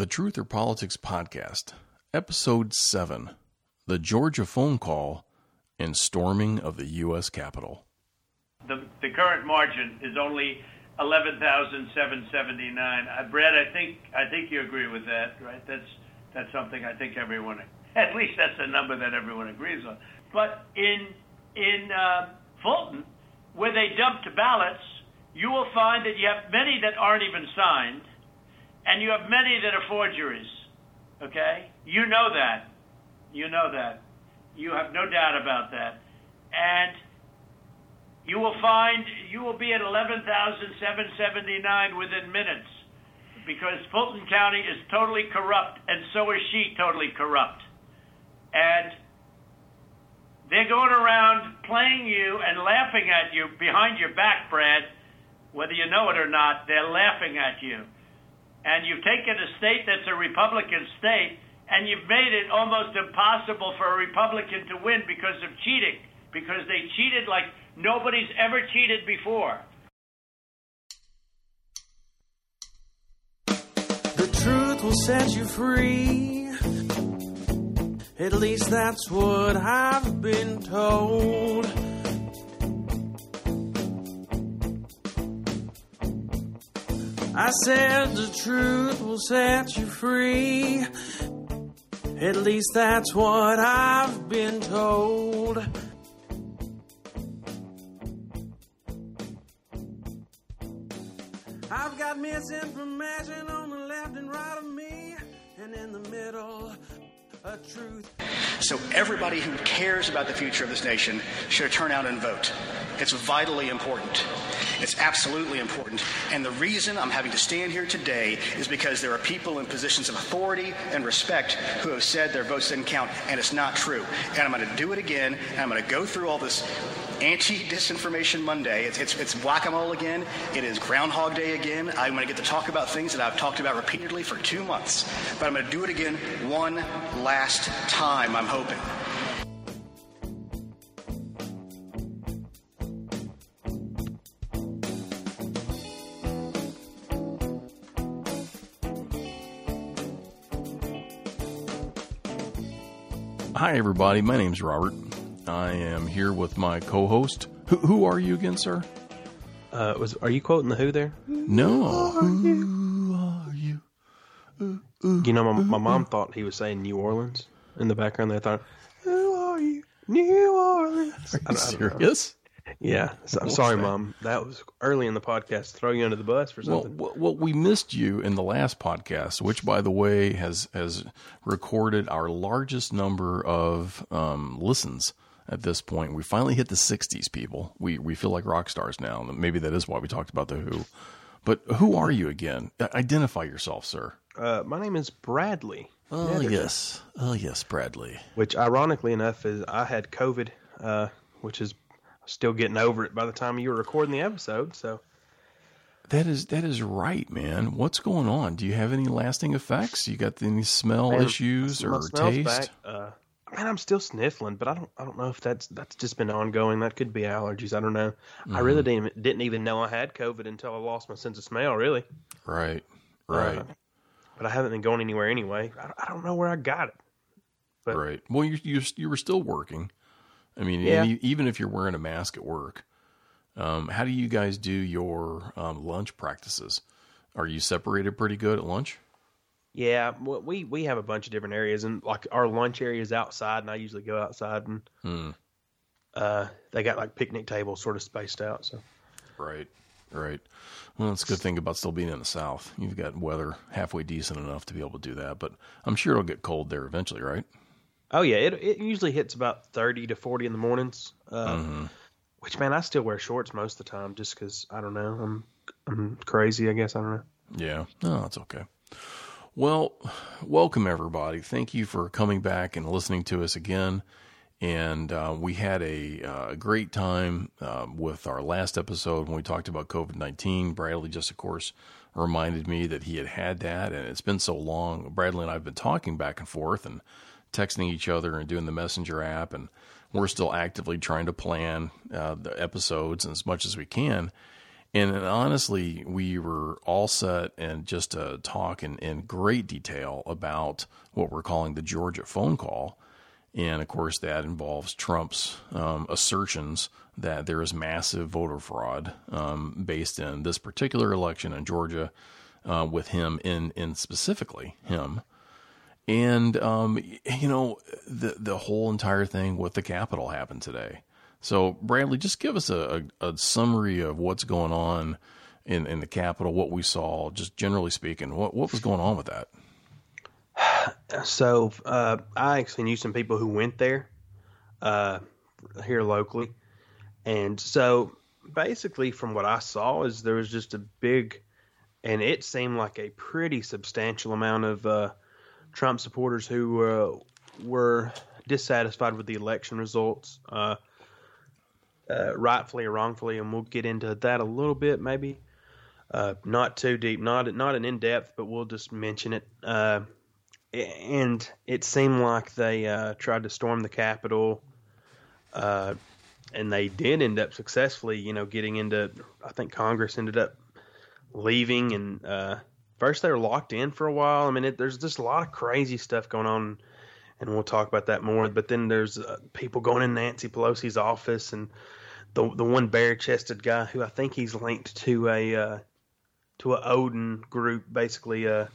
The Truth or Politics Podcast, Episode 7 The Georgia Phone Call and Storming of the U.S. Capitol. The, the current margin is only 11,779. Uh, Brad, I think I think you agree with that, right? That's that's something I think everyone, at least that's a number that everyone agrees on. But in in uh, Fulton, where they dumped ballots, you will find that you have many that aren't even signed, and you have many that are forgeries. Okay, you know that. You know that. You have no doubt about that, and you will find you will be at 11,779 within minutes because Fulton County is totally corrupt and so is she totally corrupt. And they're going around playing you and laughing at you behind your back, Brad. Whether you know it or not, they're laughing at you. And you've taken a state that's a Republican state and you've made it almost impossible for a Republican to win because of cheating, because they cheated like nobody's ever cheated before. The truth will set you free. At least that's what I've been told. I said the truth will set you free. At least that's what I've been told. I've got misinformation on the left and right of me, and in the middle. So everybody who cares about the future of this nation should turn out and vote. It's vitally important. It's absolutely important. And the reason I'm having to stand here today is because there are people in positions of authority and respect who have said their votes didn't count, and it's not true. And I'm going to do it again, and I'm going to go through all this anti-disinformation Monday. It's, it's, it's whack-a-mole again. It is Groundhog Day again. I'm going to get to talk about things that I've talked about repeatedly for two months. But I'm going to do it again one last time, I'm hoping. Hi, everybody. My name's Robert. I am here with my co host. Who, who are you again, sir? Uh, was are you quoting the Who there? No. Who are you? You know, my, my mom thought he was saying New Orleans in the background. There, I thought, "Who are you, New Orleans?" Are I you don't- I don't know. serious? Yeah, so, I'm sorry, mom. That was early in the podcast. Throw you under the bus for something. well, well, we missed you in the last podcast, which, by the way, has has recorded our largest number of um, listens at this point. We finally hit the 60s, people. We we feel like rock stars now. Maybe that is why we talked about the Who. But who are you again? Identify yourself, sir. Uh, my name is Bradley. Oh Netherton, yes, oh yes, Bradley. Which, ironically enough, is I had COVID, uh, which is still getting over it by the time you were recording the episode. So That is that is right, man. What's going on? Do you have any lasting effects? You got any smell Man, issues or taste? back. Uh, man, I'm still sniffling, but I don't. I don't know if that's that's just been ongoing. That could be allergies. I don't know. I Mm-hmm. really didn't even, didn't even know I had COVID until I lost my sense of smell. Really, Right, right. Uh, but I haven't been going anywhere anyway. I, I don't know where I got it. but- Right. Well, you you you were still working. I mean, Yeah. even if you're wearing a mask at work, um, how do you guys do your um, lunch practices? Are you separated pretty good at lunch? Yeah, we we have a bunch of different areas, and like our lunch area is outside, and I usually go outside, and Hmm. uh, they got like picnic tables sort of spaced out. So Right. Right. Well, that's a good thing about still being in the South. You've got weather halfway decent enough to be able to do that, but I'm sure it'll get cold there eventually, right? Oh yeah, it it usually hits about thirty to forty in the mornings. Uh, Mm-hmm. Which man, I still wear shorts most of the time, just because I don't know, I'm I'm crazy. I guess I don't know. Yeah, no, that's okay. Well, welcome everybody. Thank you for coming back and listening to us again. And uh, we had a uh, great time um, with our last episode when we talked about COVID 19. Bradley just, of course, reminded me that he had had that, and it's been so long. Bradley and I have been talking back and forth and texting each other and doing the messenger app, and we're still actively trying to plan uh, the episodes as much as we can. And, honestly, we were all set and just to talk in, in great detail about what we're calling the Georgia phone call. And of course, that involves Trump's um, assertions that there is massive voter fraud um, based in this particular election in Georgia, uh, with him in in specifically him, and um, you know the the whole entire thing with the Capitol happened today. So Bradley, just give us a, a, a summary of what's going on in in the Capitol, what we saw, just generally speaking, what what was going on with that. So uh, I actually knew some people who went there uh, here locally, and so basically, from what I saw, is there was just a big, and it seemed like a pretty substantial amount of uh, Trump supporters who uh, were dissatisfied with the election results, uh, uh, rightfully or wrongfully, and we'll get into that a little bit, maybe. not too deep, not not an in depth, but we'll just mention it and it seemed like they uh, tried to storm the Capitol, uh, and they did end up successfully. You know, getting into. I think Congress ended up leaving, and uh, first they were locked in for a while. I mean, it, there's just a lot of crazy stuff going on, and we'll talk about that more. But then there's uh, people going in Nancy Pelosi's office, and the the one bare chested guy who I think he's linked to a uh, to a Odin group, basically. Uh,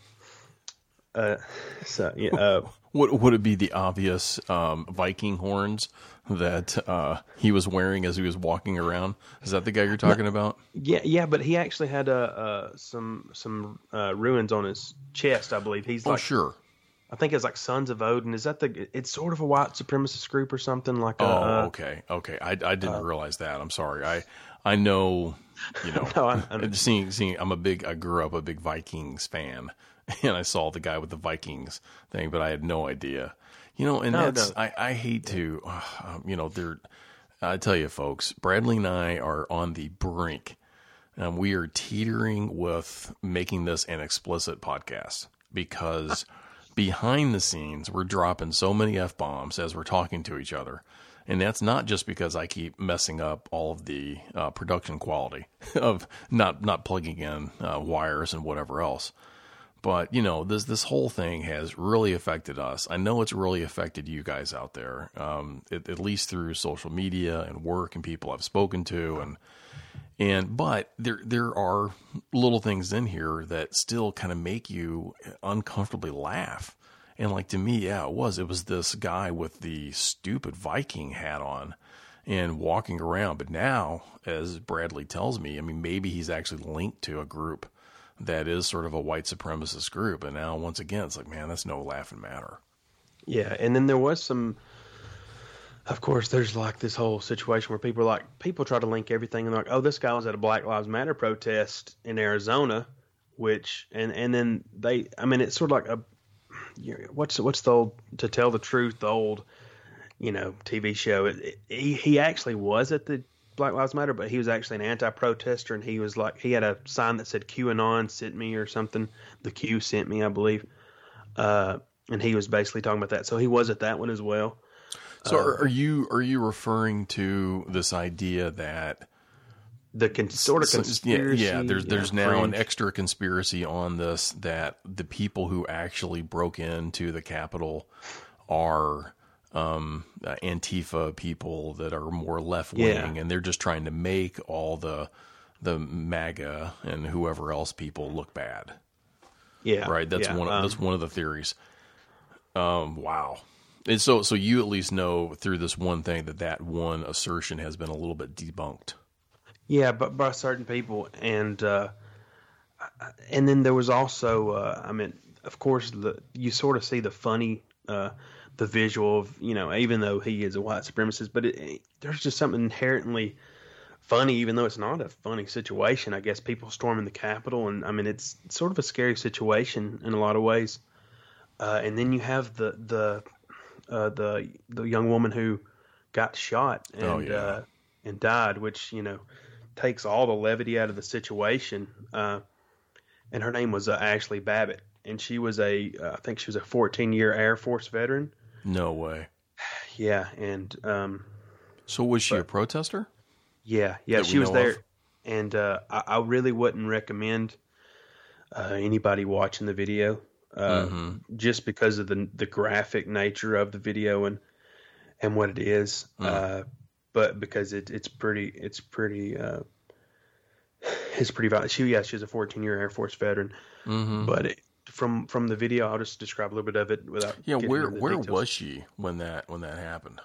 uh, so yeah, uh, would would it be the obvious um, Viking horns that uh, he was wearing as he was walking around? Is that the guy you're talking about? Yeah, yeah, but he actually had uh, uh some some uh, runes on his chest, I believe. He's oh, like, sure. I think it's like Sons of Odin. Is that the? It's sort of a white supremacist group or something like. Oh, uh, okay, okay. I, I didn't realize that. I'm sorry. I I know, you know. No, I- I- seeing seeing. I'm a big. I grew up a big Vikings fan, and I saw the guy with the Vikings thing, but I had no idea. You know, and No, that's no. I I hate to, uh, you know, they're. I tell you, folks, Bradley and I are on the brink. Um, we are teetering with making this an explicit podcast because behind the scenes, we're dropping so many F bombs as we're talking to each other. And that's not just because I keep messing up all of the uh, production quality of not, not plugging in uh, wires and whatever else. But you know, this this whole thing has really affected us. I know it's really affected you guys out there, um, at, at least through social media and work and people I've spoken to, and and but there there are little things in here that still kind of make you uncomfortably laugh. And like to me, yeah, it was. It was this guy with the stupid Viking hat on and walking around. But now, as Bradley tells me, I mean, maybe he's actually linked to a group that is sort of a white supremacist group. And now, once again, it's like, man, that's no laughing matter. Yeah, and then there was some. Of course, there's like this whole situation where people are like people try to link everything and they're like, oh, this guy was at a Black Lives Matter protest in Arizona, which and and then they, I mean, it's sort of like a what's what's the old to tell the truth, the old you know TV show. It, it, he he actually was at the Black Lives Matter, but he was actually an anti-protester, and he was like he had a sign that said QAnon sent me or something. The Q sent me, I believe. Uh, and he was basically talking about that. So he was at that one as well. So, are, are you are you referring to this idea that The con- sort of conspiracy. Yeah, yeah. There's there's now an extra conspiracy on this that the people who actually broke into the Capitol are um, uh, Antifa people that are more left wing, Yeah. and they're just trying to make all the the MAGA and whoever else people look bad. yeah, Right. That's yeah, one. Of, um, that's one of the theories. Um. Wow. And so, so you at least know through this one thing that that one assertion has been a little bit debunked. Yeah, but by certain people, and uh, and then there was also, uh, I mean, of course, the you sort of see the funny, uh, the visual of you know, even though he is a white supremacist, but it, it- there's just something inherently funny, even though it's not a funny situation. I guess people storming the Capitol, and I mean, it's sort of a scary situation in a lot of ways. Uh, and then you have the the uh, the the young woman who got shot and Oh, yeah. uh, and died, which you know takes all the levity out of the situation. Uh, and her name was uh, Ashley Babbitt, and she was a uh, I think she was a 14 year Air Force veteran. No way. Yeah, and um, So was she a protester? yeah, yeah, she was there. of? and uh, I, I really wouldn't recommend uh, anybody watching the video uh, Mm-hmm. just because of the the graphic nature of the video and and what it is. Mm. Uh, but because it, it's pretty, it's pretty, uh, it's pretty violent. She, yeah, she's a 14 year Air Force veteran, Mm-hmm. but it, from from the video, I'll just describe a little bit of it without. Yeah, where where details. was she when that when that happened?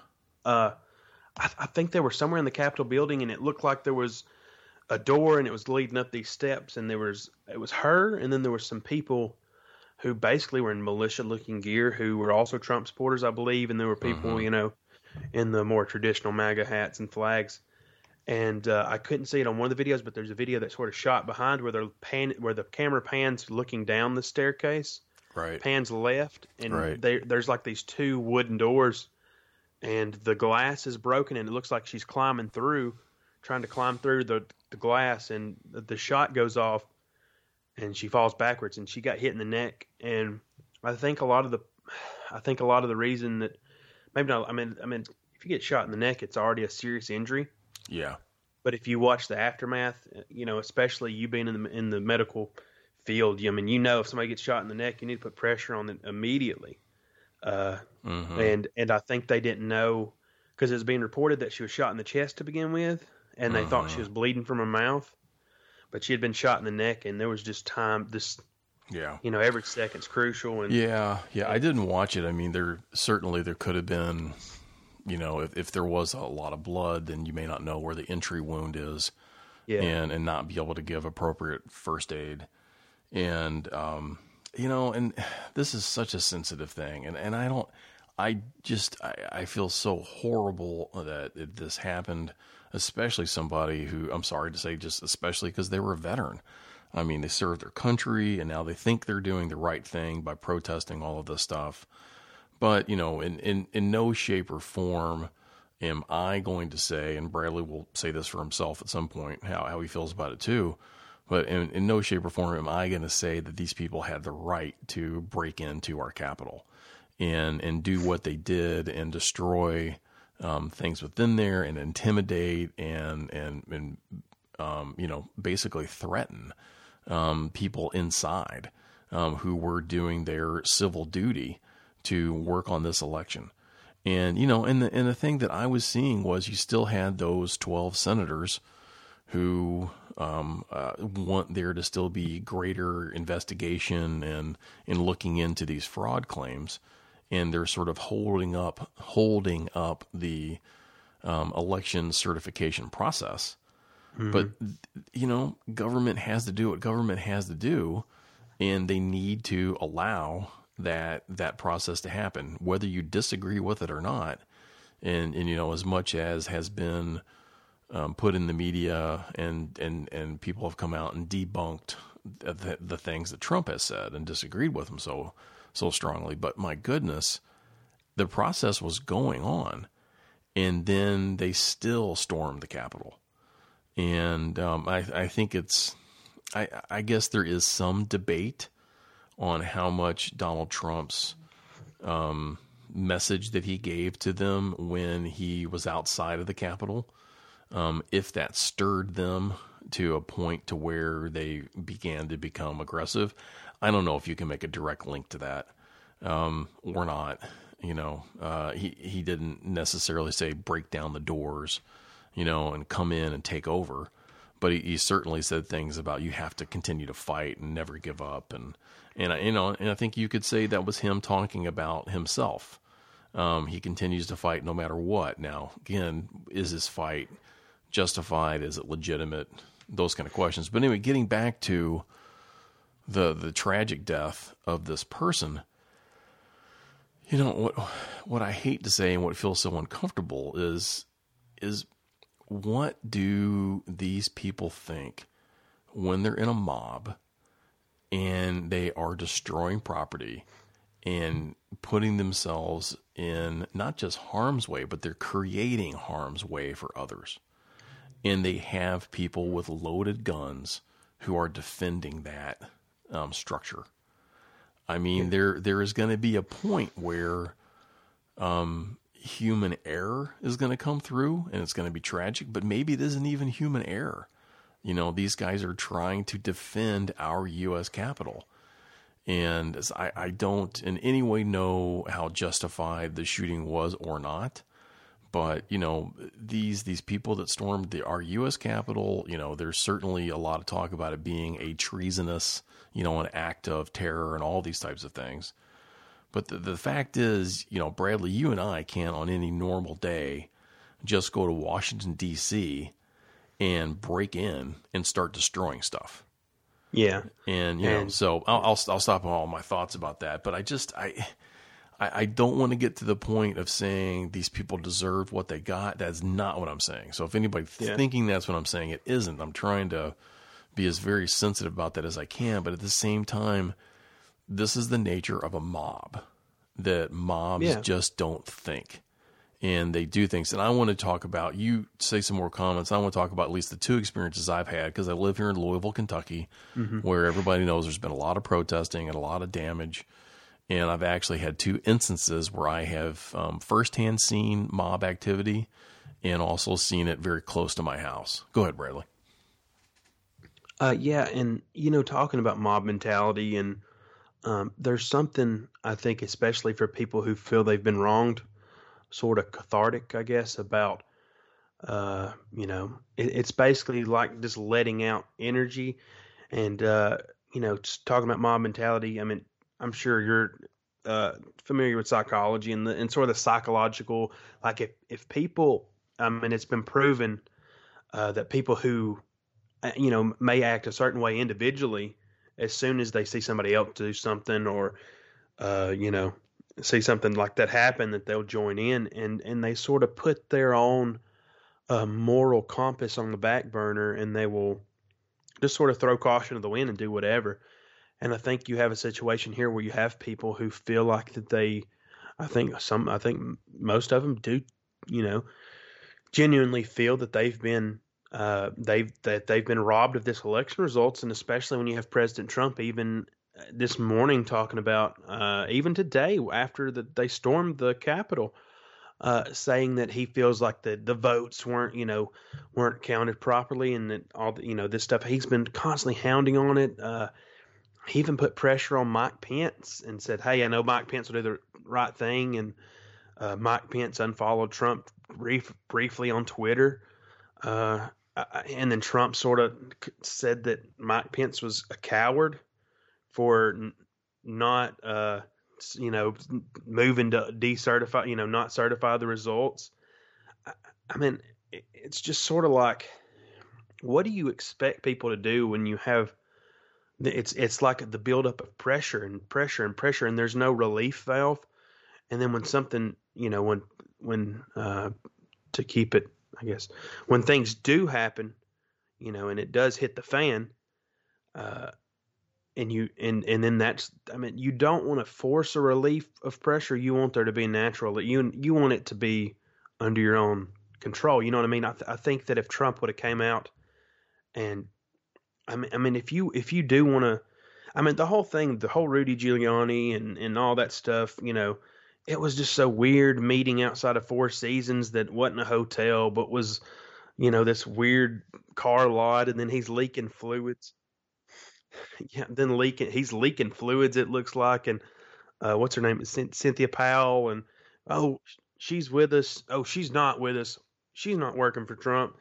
Uh, I, I think they were somewhere in the Capitol building, and it looked like there was a door, and it was leading up these steps, and there was it was her, and then there were some people who basically were in militia-looking gear, who were also Trump supporters, I believe, and there were people, you know, in the more traditional MAGA hats and flags. And uh, I couldn't see it on one of the videos, but there's a video that's sort of shot behind where the pan, where the camera pans looking down the staircase Right. pans left, and Right. they, there's like these two wooden doors, and the glass is broken, and it looks like she's climbing through, trying to climb through the, the glass, and the, the shot goes off, and she falls backwards, and she got hit in the neck, and I think a lot of the, I think a lot of the reason that, maybe not, I mean, I mean, if you get shot in the neck, it's already a serious injury. Yeah. But if you watch the aftermath, you know, especially you being in the in the medical field, you I mean, you know, if somebody gets shot in the neck, you need to put pressure on it immediately. Uh, Mm-hmm. And and I think they didn't know because it was being reported that she was shot in the chest to begin with, and they thought she was bleeding from her mouth, but she had been shot in the neck, and there was just time. This, Yeah. you know, every second's crucial, and Yeah, yeah. I didn't watch it. I mean, there certainly there could have been, you know, if, if there was a lot of blood, then you may not know where the entry wound is, yeah, and and not be able to give appropriate first aid, and um, you know, and this is such a sensitive thing, and and I don't, I just I, I feel so horrible that it, this happened, especially somebody who I'm sorry to say, just especially because they were a veteran. I mean, they served their country, and now they think they're doing the right thing by protesting all of this stuff. But you know, in in in no shape or form am I going to say, and Bradley will say this for himself at some point, how how he feels about it too. But in, in no shape or form am I going to say that these people had the right to break into our Capitol and and do what they did and destroy um, things within there and intimidate and and and um, you know basically threaten um, people inside um, who were doing their civil duty to work on this election. And you know, and the and the thing that I was seeing was you still had those twelve senators who um, uh, want there to still be greater investigation and in looking into these fraud claims, and they're sort of holding up holding up the um, election certification process. But you know, government has to do what government has to do, and they need to allow that that process to happen, whether you disagree with it or not. And and you know, as much as has been um, put in the media, and and and people have come out and debunked the, the things that Trump has said and disagreed with him so so strongly. But my goodness, the process was going on, and then they still stormed the Capitol. And um, I, I think it's, I, I guess there is some debate on how much Donald Trump's um, message that he gave to them when he was outside of the Capitol, um, if that stirred them to a point to where they began to become aggressive. I don't know if you can make a direct link to that um, or not. You know, uh, he he didn't necessarily say break down the doors, you know, and come in and take over, but he, he certainly said things about you have to continue to fight and never give up, and and I, you know, and I think you could say that was him talking about himself. Um, he continues to fight no matter what. Now, again, is his fight justified? Is it legitimate? Those kind of questions. But anyway, getting back to the the tragic death of this person you know what what I hate to say and what feels so uncomfortable is is what do these people think when they're in a mob and they are destroying property and putting themselves in not just harm's way but they're creating harm's way for others. And they have people with loaded guns who are defending that um, structure I mean, there there is going to be a point where um, human error is going to come through, and it's going to be tragic. But maybe it isn't even human error. You know, these guys are trying to defend our U.S. Capitol. And I, I don't in any way know how justified the shooting was or not. But you know these these people that stormed the our U.S. Capitol, you know, there's certainly a lot of talk about it being a treasonous, you know, an act of terror and all these types of things. But the, the fact is, you know, Bradley, you and I can't on any normal day just go to Washington D.C. and break in and start destroying stuff. Yeah, and you and, know, so I'll, I'll I'll stop on all my thoughts about that. But I just I I, I don't want to get to the point of saying these people deserve what they got. That's not what I'm saying. So if anybody yeah. thinking that's what I'm saying, it isn't. I'm trying to be as very sensitive about that as I can. But at the same time, this is the nature of a mob that mobs yeah. just don't think and they do things. And I want to talk about you say some more comments. I want to talk about at least the two experiences I've had because I live here in Louisville, Kentucky, mm-hmm. where everybody knows there's been a lot of protesting and a lot of damage and I've actually had two instances where I have um, firsthand seen mob activity and also seen it very close to my house. Go ahead, Bradley. Uh, yeah, and you know, talking about mob mentality, and um, there's something I think, especially for people who feel they've been wronged, sort of cathartic, I guess, about. Uh, you know, it, it's basically like just letting out energy, and uh, you know, talking about mob mentality. I mean, I'm sure you're uh, familiar with psychology and the and sort of the psychological like if if people I mean it's been proven uh, that people who you know may act a certain way individually as soon as they see somebody else do something or uh, you know see something like that happen that they'll join in and and they sort of put their own uh, moral compass on the back burner and they will just sort of throw caution to the wind and do whatever. And I think you have a situation here where you have people who feel like that they, I think some, I think most of them do, you know, genuinely feel that they've been, uh, they've that they've been robbed of this election results, and especially when you have President Trump even uh, this morning talking about, uh, even today after the, they stormed the Capitol. Uh, saying that he feels like the, the votes weren't you know weren't counted properly and that all the, you know this stuff he's been constantly hounding on it. Uh, he even put pressure on Mike Pence and said, "Hey, I know Mike Pence will do the right thing." And Mike Pence unfollowed Trump brief, briefly on Twitter, uh, and then Trump sort of said that Mike Pence was a coward for not, uh, you know, moving to decertify, you know, not certify the results. I, I mean, it's just sort of like, what do you expect people to do when you have it's it's like the buildup of pressure and pressure and pressure, and there's no relief valve. And then when something, you know, when when uh, to keep it, I guess, when things do happen, you know, and it does hit the fan, uh, and you and and then that's, I mean, you don't want to force a relief of pressure. You want there to be natural. You you want it to be under your own control. You know what I mean? I, th- I think that if Trump would have came out and I mean, I mean, if you if you do want to, I mean, the whole thing, the whole Rudy Giuliani and and all that stuff, you know, it was just so weird meeting outside of Four Seasons that wasn't a hotel, but was, you know, this weird car lot, and then he's leaking fluids. Yeah, then leaking, he's leaking fluids. It looks like, and uh, what's her name? Cynthia Powell, and oh, she's with us. Oh, she's not with us. She's not working for Trump.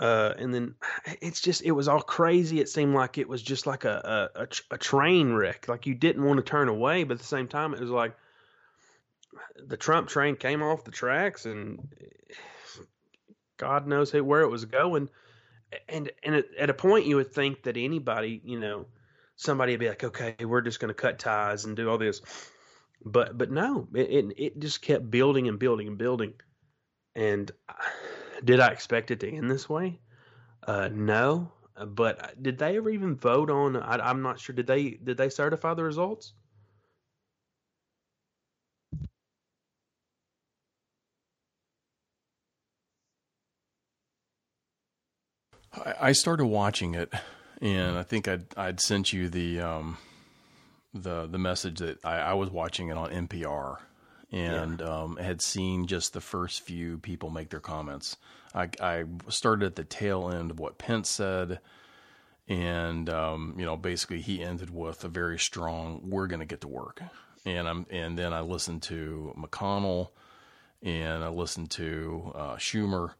Uh, and then it's just it was all crazy. It seemed like it was just like a, a a, train wreck. Like you didn't want to turn away, but at the same time, it was like the Trump train came off the tracks, and God knows where it was going. And and at a point, you would think that anybody, you know, somebody would be like, okay, we're just going to cut ties and do all this, but but no, it, it it just kept building and building and building, and. Did I expect it to end this way? Uh, no. But did they ever even vote on? I, am not sure. Did they did they certify the results? I started watching it, and I think I'd I'd sent you the um, the the message that I, I was watching it on NPR, and um, had seen just the first few people make their comments. I, I started at the tail end of what Pence said, and um, you know, basically he ended with a very strong "We're going to get to work," and I'm and then I listened to McConnell, and I listened to uh, Schumer,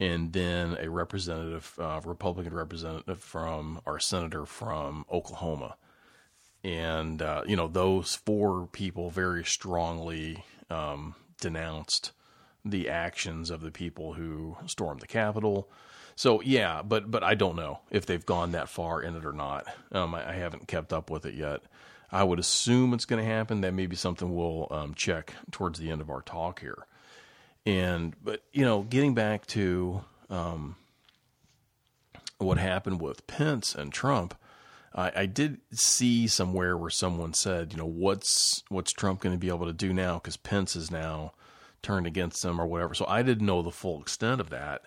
and then a representative, uh, Republican representative from our senator from Oklahoma and uh, you know those four people very strongly um, denounced the actions of the people who stormed the Capitol. So yeah, but but I don't know if they've gone that far in it or not. Um, I, I, haven't kept up with it yet. I would assume it's going to happen. That may be something we'll um, check towards the end of our talk here. And but you know, getting back to um, what happened with Pence and Trump I, I did see somewhere where someone said, you know, what's what's Trump going to be able to do now because Pence is now turned against him or whatever. So I didn't know the full extent of that.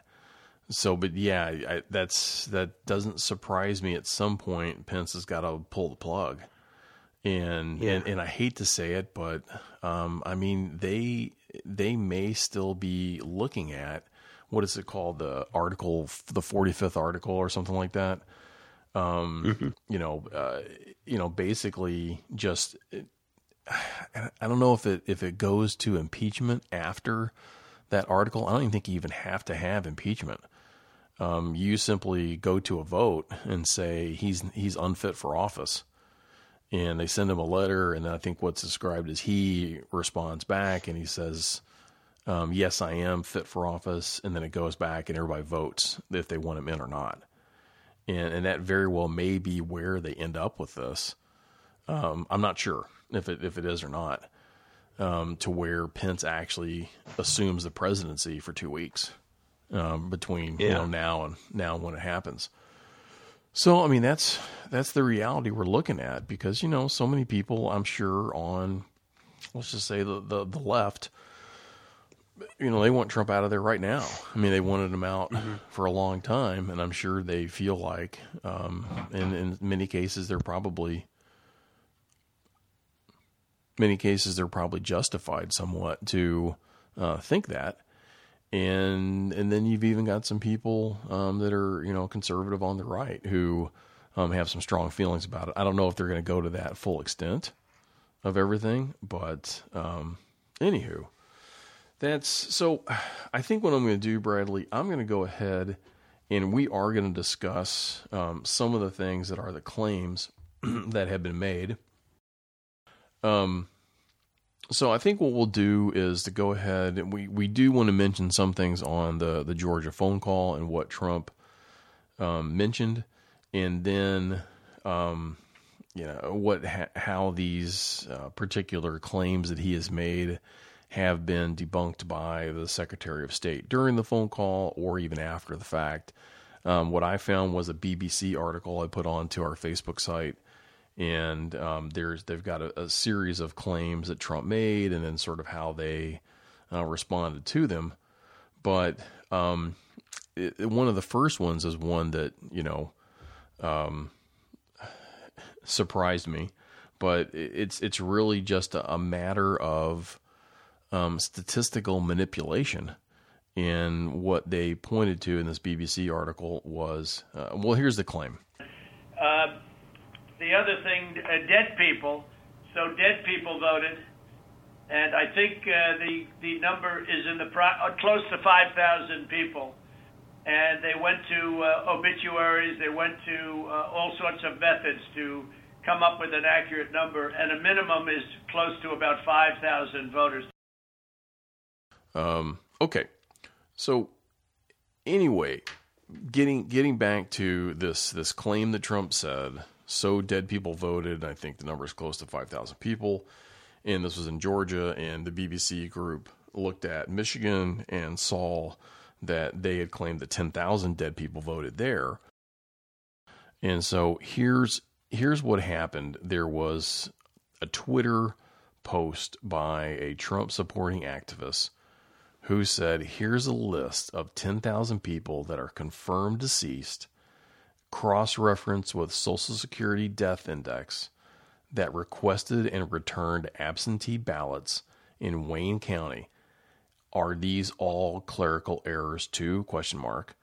So, but yeah, I, that's that doesn't surprise me. At some point, Pence has got to pull the plug, and yeah. and and I hate to say it, but um, I mean they they may still be looking at what is it called the article, the forty fifth article or something like that um, mm-hmm. You know, uh, you know, basically just. I don't know if it if it goes to impeachment after that article. I don't even think you even have to have impeachment. Um, you simply go to a vote and say he's he's unfit for office, and they send him a letter, and I think what's described is he responds back and he says, um, "Yes, I am fit for office," and then it goes back and everybody votes if they want him in or not and and that very well may be where they end up with this. Um, I'm not sure if it if it is or not. Um, to where Pence actually assumes the presidency for two weeks um, between yeah. you know now and now when it happens. So I mean that's that's the reality we're looking at because you know so many people I'm sure on let's just say the the, the left you know, they want Trump out of there right now. I mean, they wanted him out mm-hmm. for a long time, and I'm sure they feel like, um, in, in many cases, they're probably, many cases, they're probably justified somewhat to uh, think that. And and then you've even got some people um, that are you know conservative on the right who um, have some strong feelings about it. I don't know if they're going to go to that full extent of everything, but um, anywho. That's so. I think what I'm going to do, Bradley, I'm going to go ahead and we are going to discuss um, some of the things that are the claims that have been made. Um, so I think what we'll do is to go ahead and we, we do want to mention some things on the, the Georgia phone call and what Trump um, mentioned, and then um, you know what how these uh, particular claims that he has made have been debunked by the Secretary of State during the phone call or even after the fact. Um, what I found was a BBC article I put onto our Facebook site, and um, there's they've got a, a, series of claims that Trump made, and then sort of how they uh, responded to them. But um, it, one of the first ones is one that you know um, surprised me, but it's it's really just a, matter of um, statistical manipulation. And what they pointed to in this BBC article was uh, well, here's the claim. Uh, the other thing, uh, dead people. So dead people voted, and I think uh, the the number is in the pro- uh, close to 5,000 people. And they went to uh, obituaries, they went to all sorts of methods to come up with an accurate number, and a minimum is close to about 5,000 voters. Um, okay, so anyway, getting getting back to this this claim that Trump said, so dead people voted. I think the number is close to five thousand people, and this was in Georgia. And the BBC group looked at Michigan and saw that they had claimed that ten thousand dead people voted there. And so here's here's what happened. There was a Twitter post by a Trump supporting activist who said, Here's a list of 10,000 people that are confirmed deceased, cross reference with Social Security Death Index, that requested and returned absentee ballots in Wayne County. Are these all clerical errors too? Question mark.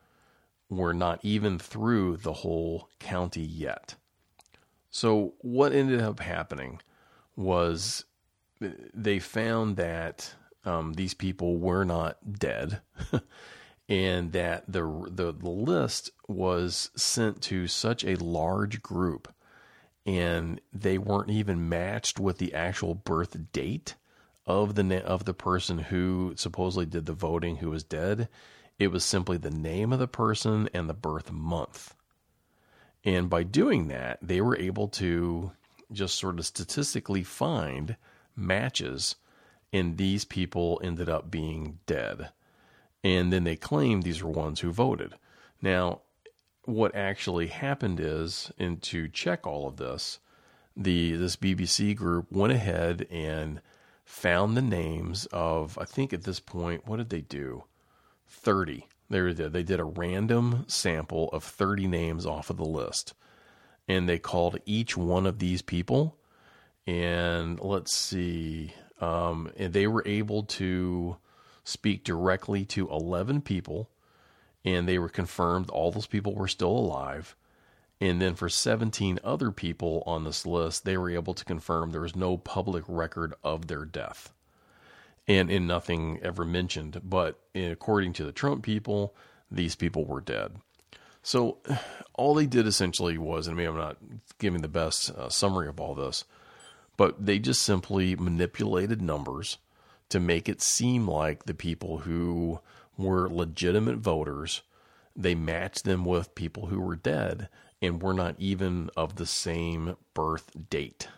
We're not even through the whole county yet. So what ended up happening was they found that um, these people were not dead, and that the, the the list was sent to such a large group, and they weren't even matched with the actual birth date of the of the person who supposedly did the voting who was dead. It was simply the name of the person and the birth month. And by doing that, they were able to just sort of statistically find matches, and these people ended up being dead. And then they claim these were ones who voted. Now, what actually happened is, and to check all of this, the this BBC group went ahead and found the names of I think at this point, what did they do? 30. They did. They did a random sample of 30 names off of the list. And they called each one of these people. And let's see. Um, and they were able to speak directly to 11 people. And they were confirmed all those people were still alive. And then for 17 other people on this list, they were able to confirm there was no public record of their death and, in nothing ever mentioned. But according to the Trump people, these people were dead. So all they did essentially was, and maybe I'm not giving the best uh, summary of all this, but they just simply manipulated numbers to make it seem like the people who were legitimate voters, they matched them with people who were dead and were not even of the same birth date.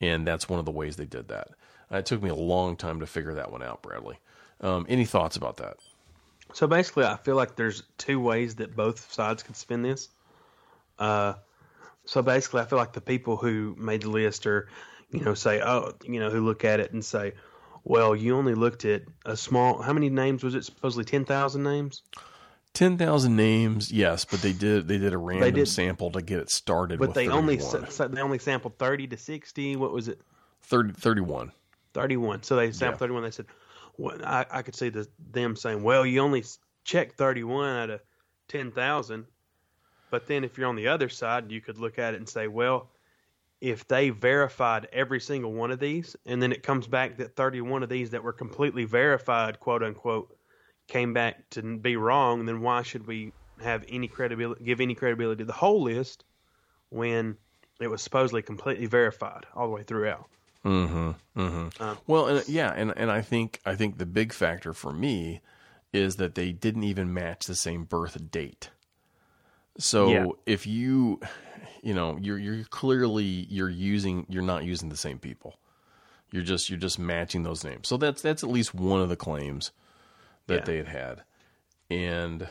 And that's one of the ways they did that. It took me a long time to figure that one out, Bradley. Um, any thoughts about that? So basically, I feel like there's two ways that both sides could spin this. Uh, so basically, I feel like the people who made the list are, you know, say, oh, you know, who look at it and say, well, you only looked at a small. How many names was it? Supposedly ten thousand names. Ten thousand names, yes, but they did they did a random did, sample to get it started. With. But they 31. only they only sampled thirty to sixty. What was it? 30, 31. 31. So they sampled yeah. 31. They said, well, I, I could see the, them saying, well, you only checked 31 out of 10,000. But then if you're on the other side, you could look at it and say, well, if they verified every single one of these, and then it comes back that 31 of these that were completely verified, quote unquote, came back to be wrong, then why should we have any credibility, give any credibility to the whole list when it was supposedly completely verified all the way throughout? Mm-hmm. Mm-hmm. Uh, well, and, yeah, and and I think I think the big factor for me is that they didn't even match the same birth date. So yeah. if you, you know, you're you're clearly you're using you're not using the same people. You're just you're just matching those names. So that's that's at least one of the claims that yeah. they had had. And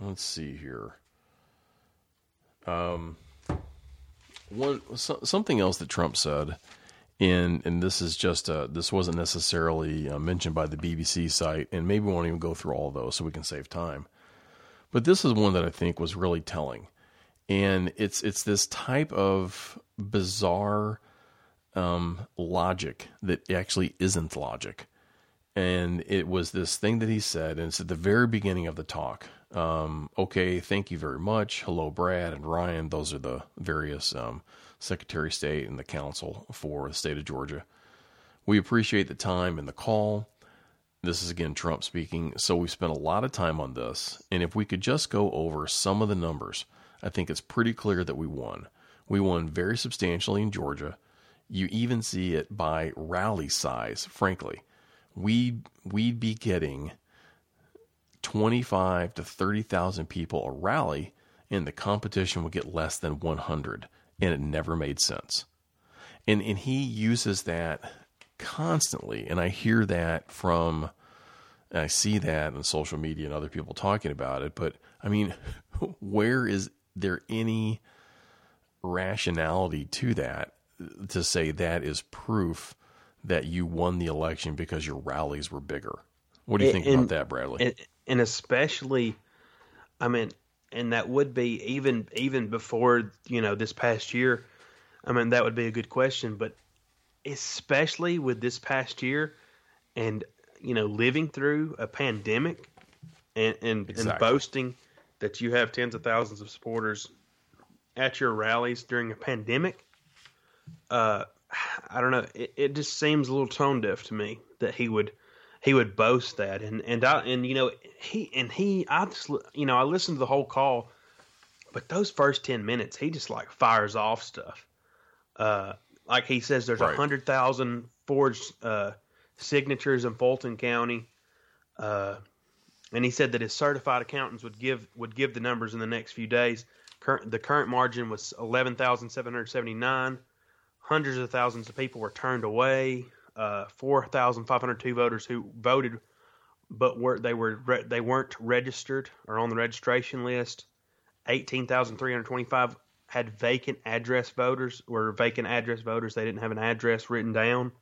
let's see here. Um, one so, something else that Trump said and and this is just uh, this wasn't necessarily uh, mentioned by the BBC site, and maybe we won't even go through all those so we can save time. But this is one that I think was really telling, and it's it's this type of bizarre um, logic that actually isn't logic, and it was this thing that he said, and it's at the very beginning of the talk. Um, okay, thank you very much. Hello, Brad and Ryan. Those are the various um, Secretary of State and the Counsel for the state of Georgia. We appreciate the time and the call. This is again Trump speaking. So we've spent a lot of time on this. And if we could just go over some of the numbers, I think it's pretty clear that we won. We won very substantially in Georgia. You even see it by rally size, frankly. We'd, we'd be getting 25 to 30,000 people a rally, and the competition would get less than 100 and it never made sense. And and he uses that constantly, and I hear that from, I see that on social media and other people talking about it. But I mean, where is there any rationality to that to say that is proof that you won the election because your rallies were bigger? What do you think and, about that, Bradley? And, and especially, I mean, and that would be even even before you know this past year. I mean, that would be a good question, but especially with this past year, and you know, living through a pandemic, and and, Exactly. and boasting that you have tens of thousands of supporters at your rallies during a pandemic. Uh, I don't know. It, it just seems a little tone deaf to me that he would he would boast that, and and I and you know he and he I just you know I listened to the whole call, but those first ten minutes he just like fires off stuff. Uh, like he says, there's a Right. hundred thousand forged uh, signatures in Fulton County, uh, and he said that his certified accountants would give would give the numbers in the next few days. Current the current margin was eleven thousand seven hundred seventy nine. Hundreds of thousands of people were turned away. Uh, Four thousand five hundred two voters who voted, but were they were re- they weren't registered or on the registration list. Eighteen thousand three hundred twenty five had vacant address voters. Were vacant address voters. They didn't have an address written down.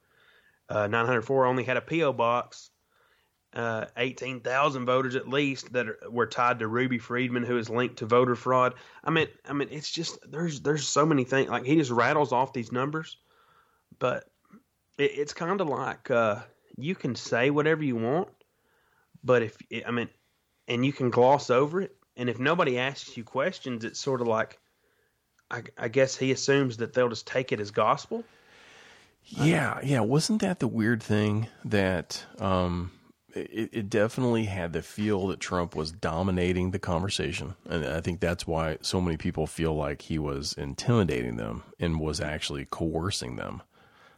Uh, 904 only had a PO box. Uh, 18,000 voters at least that are, were tied to Ruby Freeman, who is linked to voter fraud. I mean, I mean, it's just there's there's so many things. Like he just rattles off these numbers, but it, it's kind of like uh, you can say whatever you want, but if I mean, and you can gloss over it, and if nobody asks you questions, it's sort of like, I, I guess he assumes that they'll just take it as gospel. Yeah, yeah. Wasn't that the weird thing that um, it, it definitely had the feel that Trump was dominating the conversation, and I think that's why so many people feel like he was intimidating them and was actually coercing them.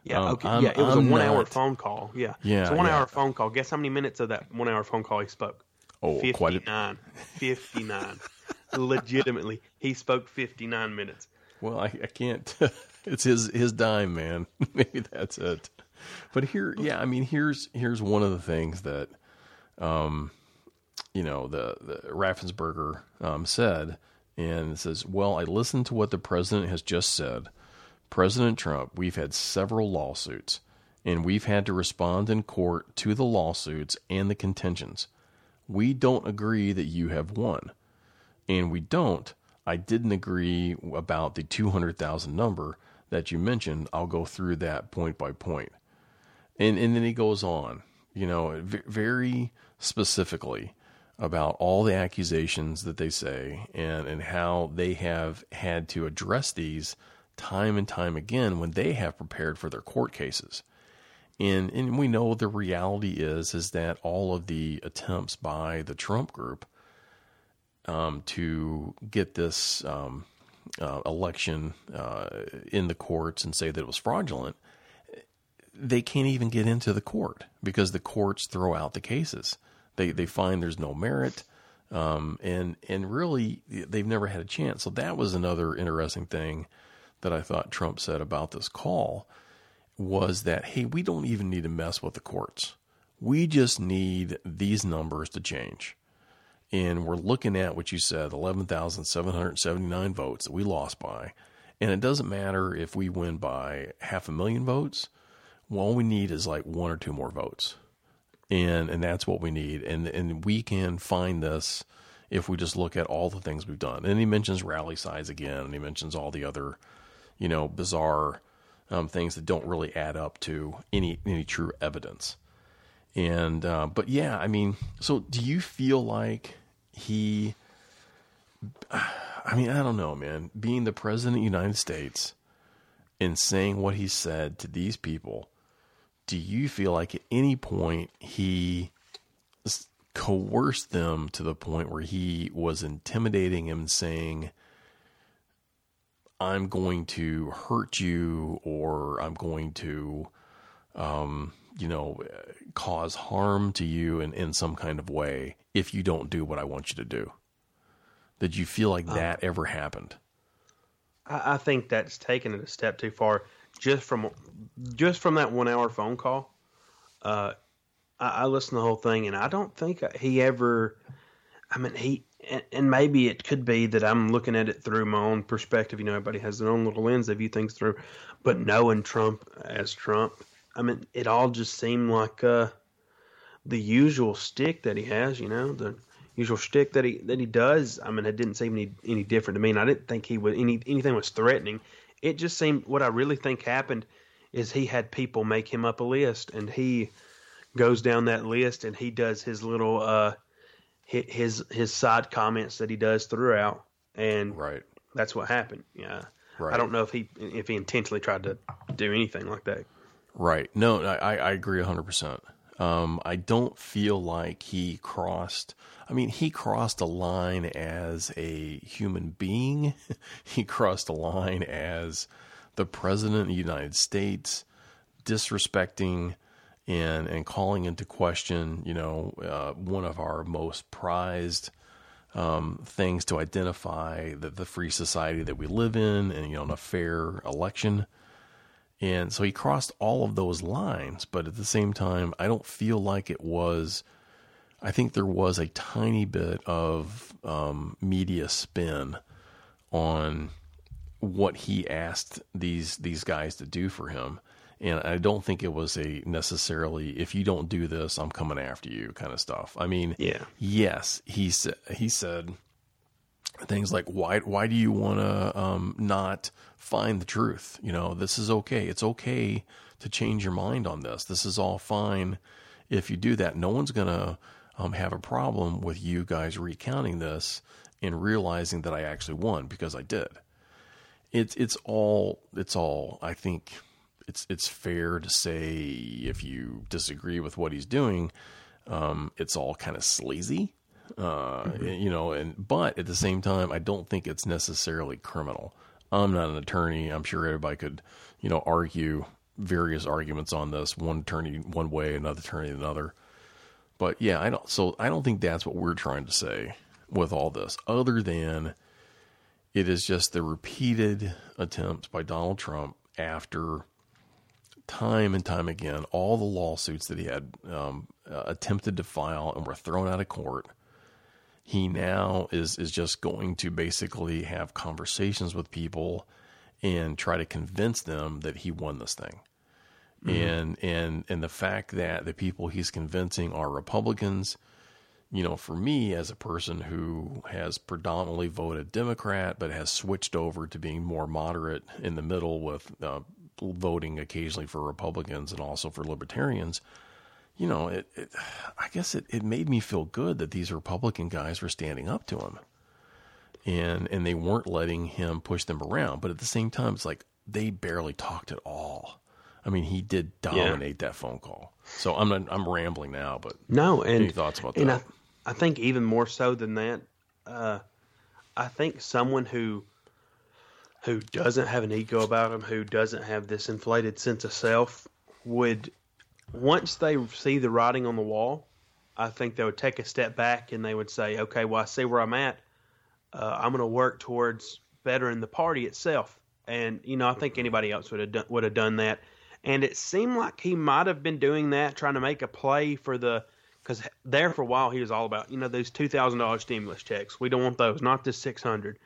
Yeah, Um, okay. I'm- yeah, it was I'm a one-hour phone call. Yeah, Yeah, it's a one-hour phone call. Guess how many minutes of that one-hour phone call he spoke? Oh, quite a, 59. 59. Legitimately, he spoke 59 minutes. Well, I, I can't. it's his his dime, man. Maybe that's it. But here, yeah, I mean, here's here's one of the things that, um, you know, the the Raffensperger um, said, and it says, "Well, I listened to what the president has just said. President Trump, we've had several lawsuits, and we've had to respond in court to the lawsuits and the contentions. We don't agree that you have won." and we don't, I didn't agree about the 200,000 number that you mentioned. I'll go through that point by point. And, and then he goes on, you know, very specifically about all the accusations that they say and, and how they have had to address these time and time again when they have prepared for their court cases. And, and we know the reality is is that all of the attempts by the Trump group um, to get this um, uh, election uh, in the courts and say that it was fraudulent, they can't even get into the court because the courts throw out the cases. They they find there's no merit, um, and and really they've never had a chance. So that was another interesting thing that I thought Trump said about this call was that hey, we don't even need to mess with the courts. We just need these numbers to change and we're looking at what you said 11,779 votes that we lost by. And it doesn't matter if we win by half a million votes. All we need is like one or two more votes. And and that's what we need. And and we can find this if we just look at all the things we've done. And he mentions rally size again, and he mentions all the other, you know, bizarre um, things that don't really add up to any any true evidence. And uh, but yeah, I mean, so do you feel like he? I mean, I don't know, man. Being the president of the United States and saying what he said to these people, do you feel like at any point he coerced them to the point where he was intimidating him, saying, "I'm going to hurt you," or "I'm going to." um, you know, cause harm to you in, in some kind of way if you don't do what I want you to do. Did you feel like that ever happened? I, I think that's taken it a step too far. Just from just from that one hour phone call, uh, I, I listened to the whole thing, and I don't think he ever. I mean, he and, and maybe it could be that I'm looking at it through my own perspective. You know, everybody has their own little lens they view things through. But knowing Trump as Trump, I mean, it all just seemed like uh, the usual stick that he has. You know, the usual stick that he that he does. I mean, it didn't seem any any different to me, and I didn't think he was any anything was threatening. It just seemed what I really think happened is he had people make him up a list, and he goes down that list and he does his little uh his his side comments that he does throughout, and Right. that's what happened. Yeah, Right. I don't know if he if he intentionally tried to do anything like that. Right. No, I, I agree 100%. Um, I don't feel like he crossed, I mean, he crossed a line as a human being. he crossed a line as the president of the United States, disrespecting and, and calling into question, you know, uh, one of our most prized um, things to identify the, the free society that we live in and, you know, a fair election. And so he crossed all of those lines, but at the same time, I don't feel like it was. I think there was a tiny bit of um, media spin on what he asked these these guys to do for him, and I don't think it was a necessarily if you don't do this, I'm coming after you kind of stuff. I mean, Yeah. yes, he said he said things like why why do you want to um, not find the truth you know this is okay. It's okay to change your mind on this. This is all fine if you do that. No one's going to um, have a problem with you guys recounting this and realizing that i actually won because i did. It's it's all it's all i think it's it's fair to say if you disagree with what he's doing um, it's all kind of sleazy uh, you know, and but at the same time, I don't think it's necessarily criminal. I'm not an attorney. I'm sure everybody could, you know, argue various arguments on this. One attorney one way, another attorney another. But yeah, I don't. So I don't think that's what we're trying to say with all this, other than it is just the repeated attempts by Donald Trump after time and time again, all the lawsuits that he had um, uh, attempted to file and were thrown out of court. He now is is just going to basically have conversations with people and try to convince them that he won this thing. And and and the fact that the people he's convincing are Republicans, you know, for me as a person who has predominantly voted Democrat but has switched over to being more moderate in the middle with uh, voting occasionally for Republicans and also for Libertarians, you know, it, it I guess it, it made me feel good that these Republican guys were standing up to him. And and they weren't letting him push them around. But at the same time, it's like they barely talked at all. I mean, he did dominate that phone call. So I'm not, I'm rambling now, but No, and Any thoughts about and that? I, I think even more so than that, uh, I think someone who who doesn't have an ego about him, who doesn't have this inflated sense of self, would once they see the writing on the wall, I think they would take a step back and they would say, "Okay, well, I see where I'm at. Uh, I'm going to work towards bettering the party itself." And you know, I think anybody else would have done, would have done that. And it seemed like he might have been doing that, trying to make a play for the because there for a while he was all about you know those two thousand dollars stimulus checks. We don't want those, not this six hundred.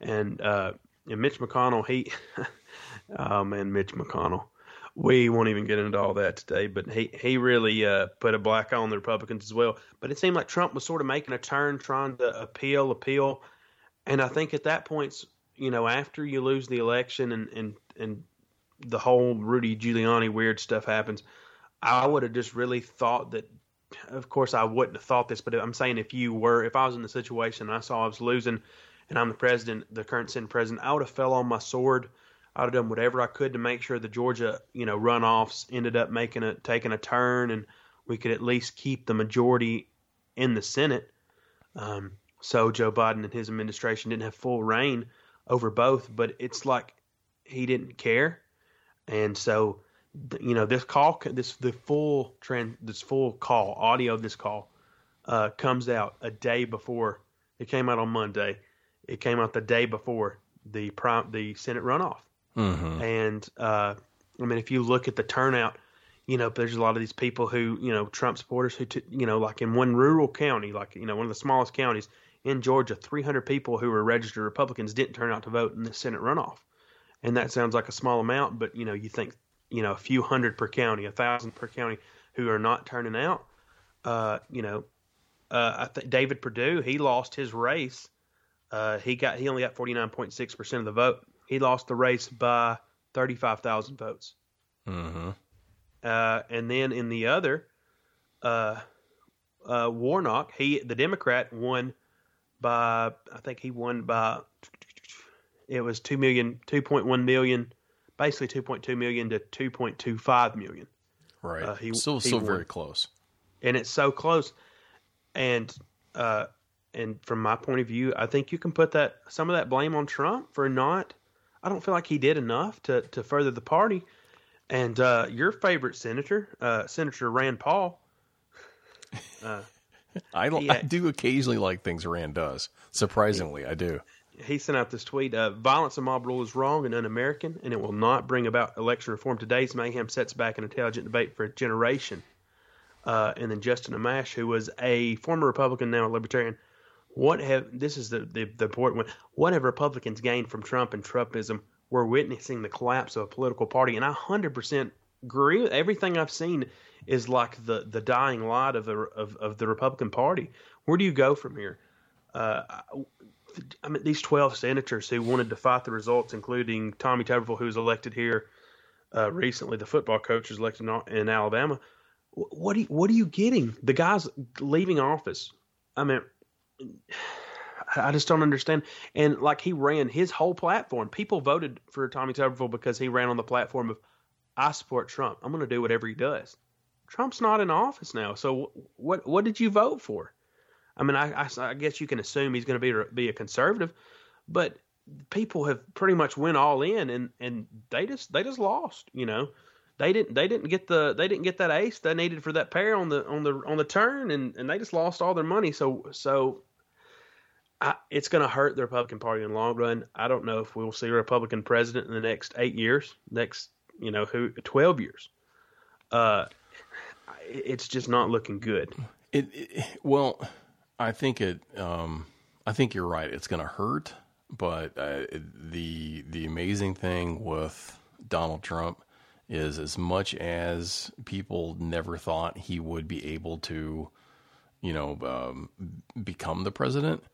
And uh, and Mitch McConnell, he, oh man, Mitch McConnell. We won't even get into all that today, but he he really uh, put a black eye on the Republicans as well. But it seemed like Trump was sort of making a turn, trying to appeal, appeal, and I think at that point, you know, after you lose the election and and and the whole Rudy Giuliani weird stuff happens, I would have just really thought that. Of course, I wouldn't have thought this, but I'm saying if you were, if I was in the situation and I saw I was losing, and I'm the president, the current sitting president, I would have fell on my sword. I'd have done whatever I could to make sure the Georgia, you know, runoffs ended up making a taking a turn, and we could at least keep the majority in the Senate. Um, so Joe Biden and his administration didn't have full reign over both, but it's like he didn't care, and so you know this call, this the full trend, this full call, audio of this call, uh, comes out a day before it came out on Monday. It came out the day before the the Senate runoff, and uh, I mean if you look at the turnout, you know there's a lot of these people who you know Trump supporters who t- you know like in one rural county, like you know one of the smallest counties in Georgia, 300 people who were registered Republicans didn't turn out to vote in the Senate runoff, and that sounds like a small amount, but you know you think you know a few hundred per county, a thousand per county who are not turning out. Uh, you know, uh, I think David Perdue he lost his race. Uh, he got he only got 49.6 percent of the vote. He lost the race by 35,000 votes. Mm-hmm. Uh, and then in the other, uh, uh, Warnock, he the Democrat won by I think he won by it was two million, two point one million, basically two point two million to two point two five million, Right. Uh, he- still he still won. very close. and it's so close. And uh, and from my point of view, I think you can put that some of that blame on Trump for not. I don't feel like he did enough to to further the party. And uh, your favorite senator, uh, Senator Rand Paul, I, li- Yeah. I do occasionally like things Rand does. Surprisingly, I do. he sent out this tweet: uh, "Violence and mob rule is wrong and un-American, and it will not bring about election reform. Today's mayhem sets back an intelligent debate for a generation." Uh, and then Justin Amash, who was a former Republican, now a Libertarian, what have this is the, the the important one? What have Republicans gained from Trump and Trumpism? We're witnessing the collapse of a political party, and I hundred percent agree. with Everything I've seen is like the the dying light of the of, of the Republican Party. Where do you go from here? Uh, I mean, these 12 senators who wanted to fight the results, including Tommy Tuberville, who was elected here uh, recently, the football coach was elected in, Alabama. What are you, what are you getting? The guy's leaving office. I mean, I just don't understand. And like he ran his whole platform. People voted for Tommy Tuberville because he ran on the platform of I support Trump. I'm going to do whatever he does. Trump's not in office now, so what what did you vote for? I mean, I, I, I guess you can assume he's going to be be a conservative, but people have pretty much went all in, and, and they just they just lost. You know, they didn't they didn't get the they didn't get that ace they needed for that pair on the on the on the turn, and, and they just lost all their money. So so. I, it's going to hurt the Republican Party in the long run. I don't know if we'll see a Republican president in the next eight years, next you know who twelve years. Uh, it's just not looking good. It, it well, I think it. Um, I think you're right. It's going to hurt, but uh, the the amazing thing with Donald Trump is, as much as people never thought he would be able to, you know, um, become the president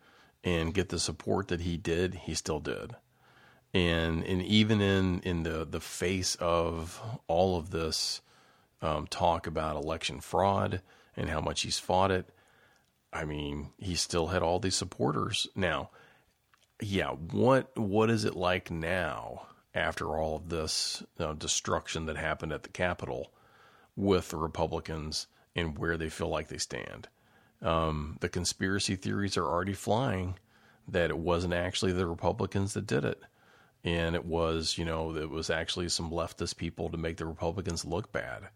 and get the support that he did, he still did. And and even in in the the face of all of this um, talk about election fraud and how much he's fought it. I mean, he still had all these supporters. Now, yeah, what what is it like now after all of this destruction that happened at the Capitol with the Republicans and where they feel like they stand? Um, the conspiracy theories are already flying that it wasn't actually the Republicans that did it. And it was, you know, it was actually some leftist people to make the Republicans look bad.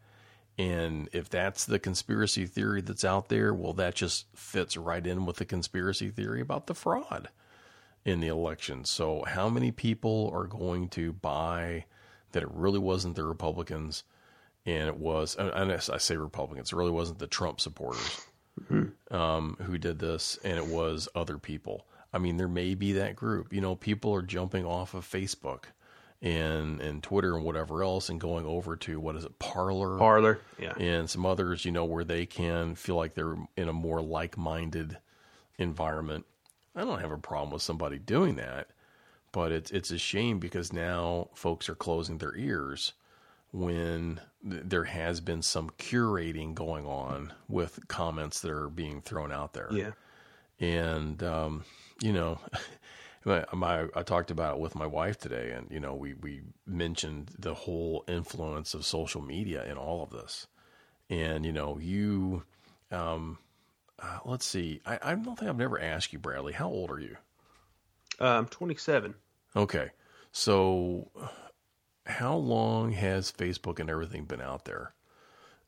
And if that's the conspiracy theory that's out there, well, that just fits right in with the conspiracy theory about the fraud in the election. So, how many people are going to buy that it really wasn't the Republicans and it was, and I I say Republicans, it really wasn't the Trump supporters um, who did this and it was other people? I mean, there may be that group. You know, people are jumping off of Facebook and and Twitter and whatever else and going over to what is it, Parler, Parler, yeah. and some others, you know, where they can feel like they're in a more like-minded environment. I don't have a problem with somebody doing that, but it's it's a shame because now folks are closing their ears when th- there has been some curating going on with comments that are being thrown out there Yeah. and um, you know, my, my I talked about it with my wife today, and you know, we we mentioned the whole influence of social media in all of this, and you know, you, um, uh, let's see, I, I don't think I've never asked you, Bradley, how old are you? Uh, I'm 27. Okay, so how long has Facebook and everything been out there?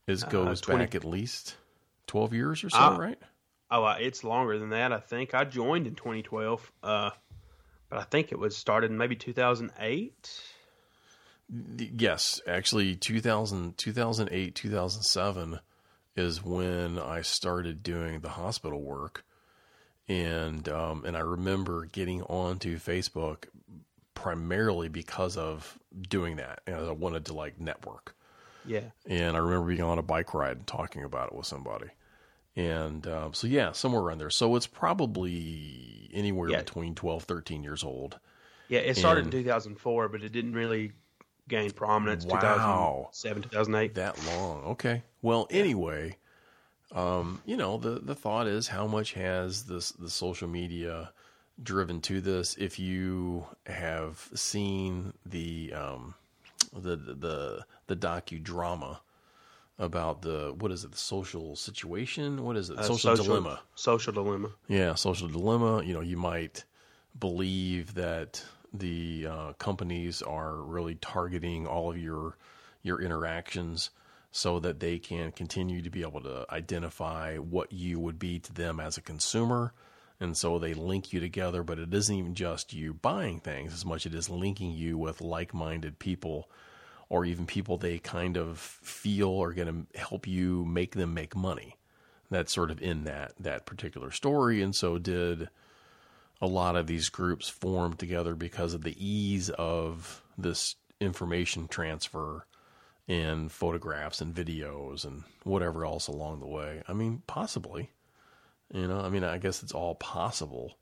It goes 20 back at least twelve years or so, Uh, right? Oh, uh, it's longer than that. I think I joined in 2012, uh, but I think it was started in maybe 2008. Yes, actually 2000, 2008, 2007 is when I started doing the hospital work. And um, and I remember getting onto Facebook primarily because of doing that. And I wanted to like network. Yeah. And I remember being on a bike ride and talking about it with somebody. And um, so, yeah, somewhere around there. So it's probably anywhere Yeah. between 12, 13 years old. Yeah, it started And- in 2004, but it didn't really gain prominence. Wow. 2007, 2008. That long. Okay. Well, anyway, um, you know, the the thought is how much has this the social media driven to this? If you have seen the um, the the the docudrama about the what is it the social situation what is it Uh, social, dilemma Social dilemma. yeah social dilemma you know you might believe that the uh, companies are really targeting all of your your interactions so that they can continue to be able to identify what you would be to them as a consumer and so they link you together but it isn't even just you buying things as much as it is linking you with like-minded people or even people they kind of feel are going to help you make them make money that's sort of in that that particular story and so did a lot of these groups form together because of the ease of this information transfer in photographs and videos and whatever else along the way. I mean, possibly. You know, I mean, I guess it's all possible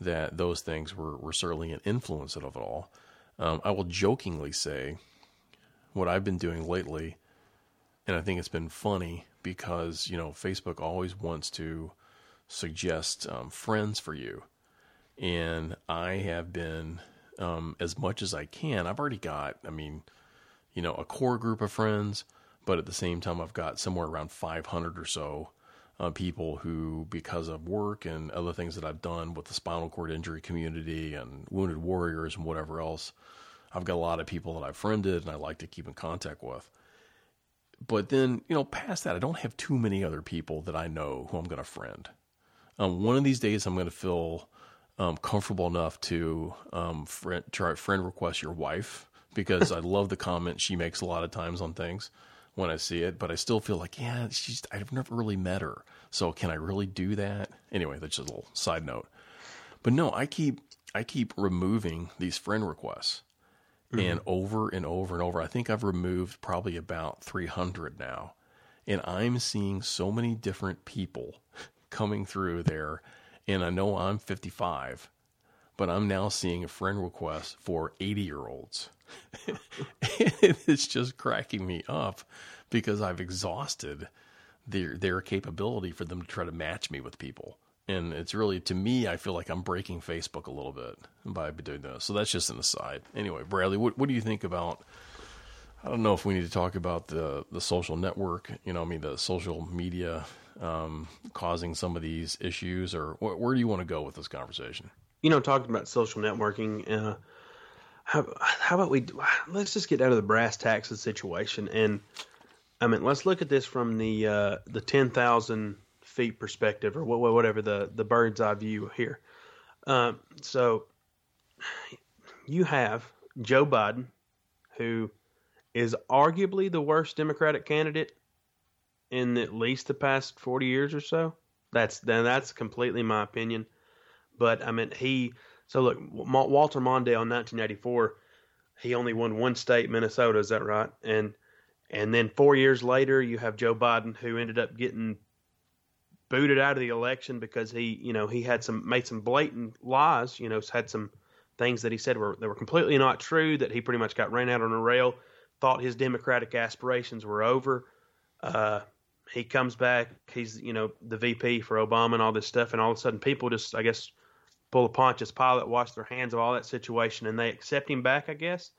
that those things were, were certainly an influence of it all. Um, I will jokingly say what I've been doing lately, and I think it's been funny because, you know, Facebook always wants to suggest um, friends for you and I have been um, as much as I can. I've already got, I mean, you know, a core group of friends, but at the same time, I've got somewhere around 500 or so uh, people who, because of work and other things that I've done with the spinal cord injury community and wounded warriors and whatever else, I've got a lot of people that I've friended and I like to keep in contact with. But then, you know, past that, I don't have too many other people that I know who I'm going to friend. Um, one of these days, I'm going to feel um, comfortable enough to um, friend, try friend request your wife because I love the comment she makes a lot of times on things when I see it. But I still feel like, yeah, she's I've never really met her, so can I really do that? Anyway, that's just a little side note. But no, I keep I keep removing these friend requests, mm-hmm. and over and over and over. I think I've removed probably about 300 now, and I'm seeing so many different people coming through there and I know I'm 55, but I'm now seeing a friend request for 80 year olds. it's just cracking me up because I've exhausted their their capability for them to try to match me with people. And it's really to me, I feel like I'm breaking Facebook a little bit by doing this. So that's just an aside. Anyway, Bradley, what what do you think about? I don't know if we need to talk about the the social network. You know, I mean the social media um, causing some of these issues, or wh- where do you want to go with this conversation? You know, talking about social networking, uh, how, how about we let's just get out of the brass tacks of situation, and I mean, let's look at this from the uh, the ten thousand feet perspective, or whatever the the bird's eye view here. Um, so you have Joe Biden, who is arguably the worst Democratic candidate in at least the past 40 years or so. That's that's completely my opinion. But I mean, he so look Walter Mondale in 1984, he only won one state, Minnesota. Is that right? And and then four years later, you have Joe Biden, who ended up getting booted out of the election because he, you know, he had some made some blatant lies. You know, had some things that he said were that were completely not true. That he pretty much got ran out on a rail. Thought his Democratic aspirations were over. Uh, he comes back. He's you know the VP for Obama and all this stuff, and all of a sudden people just I guess pull a Pontius Pilate, wash their hands of all that situation, and they accept him back, I guess.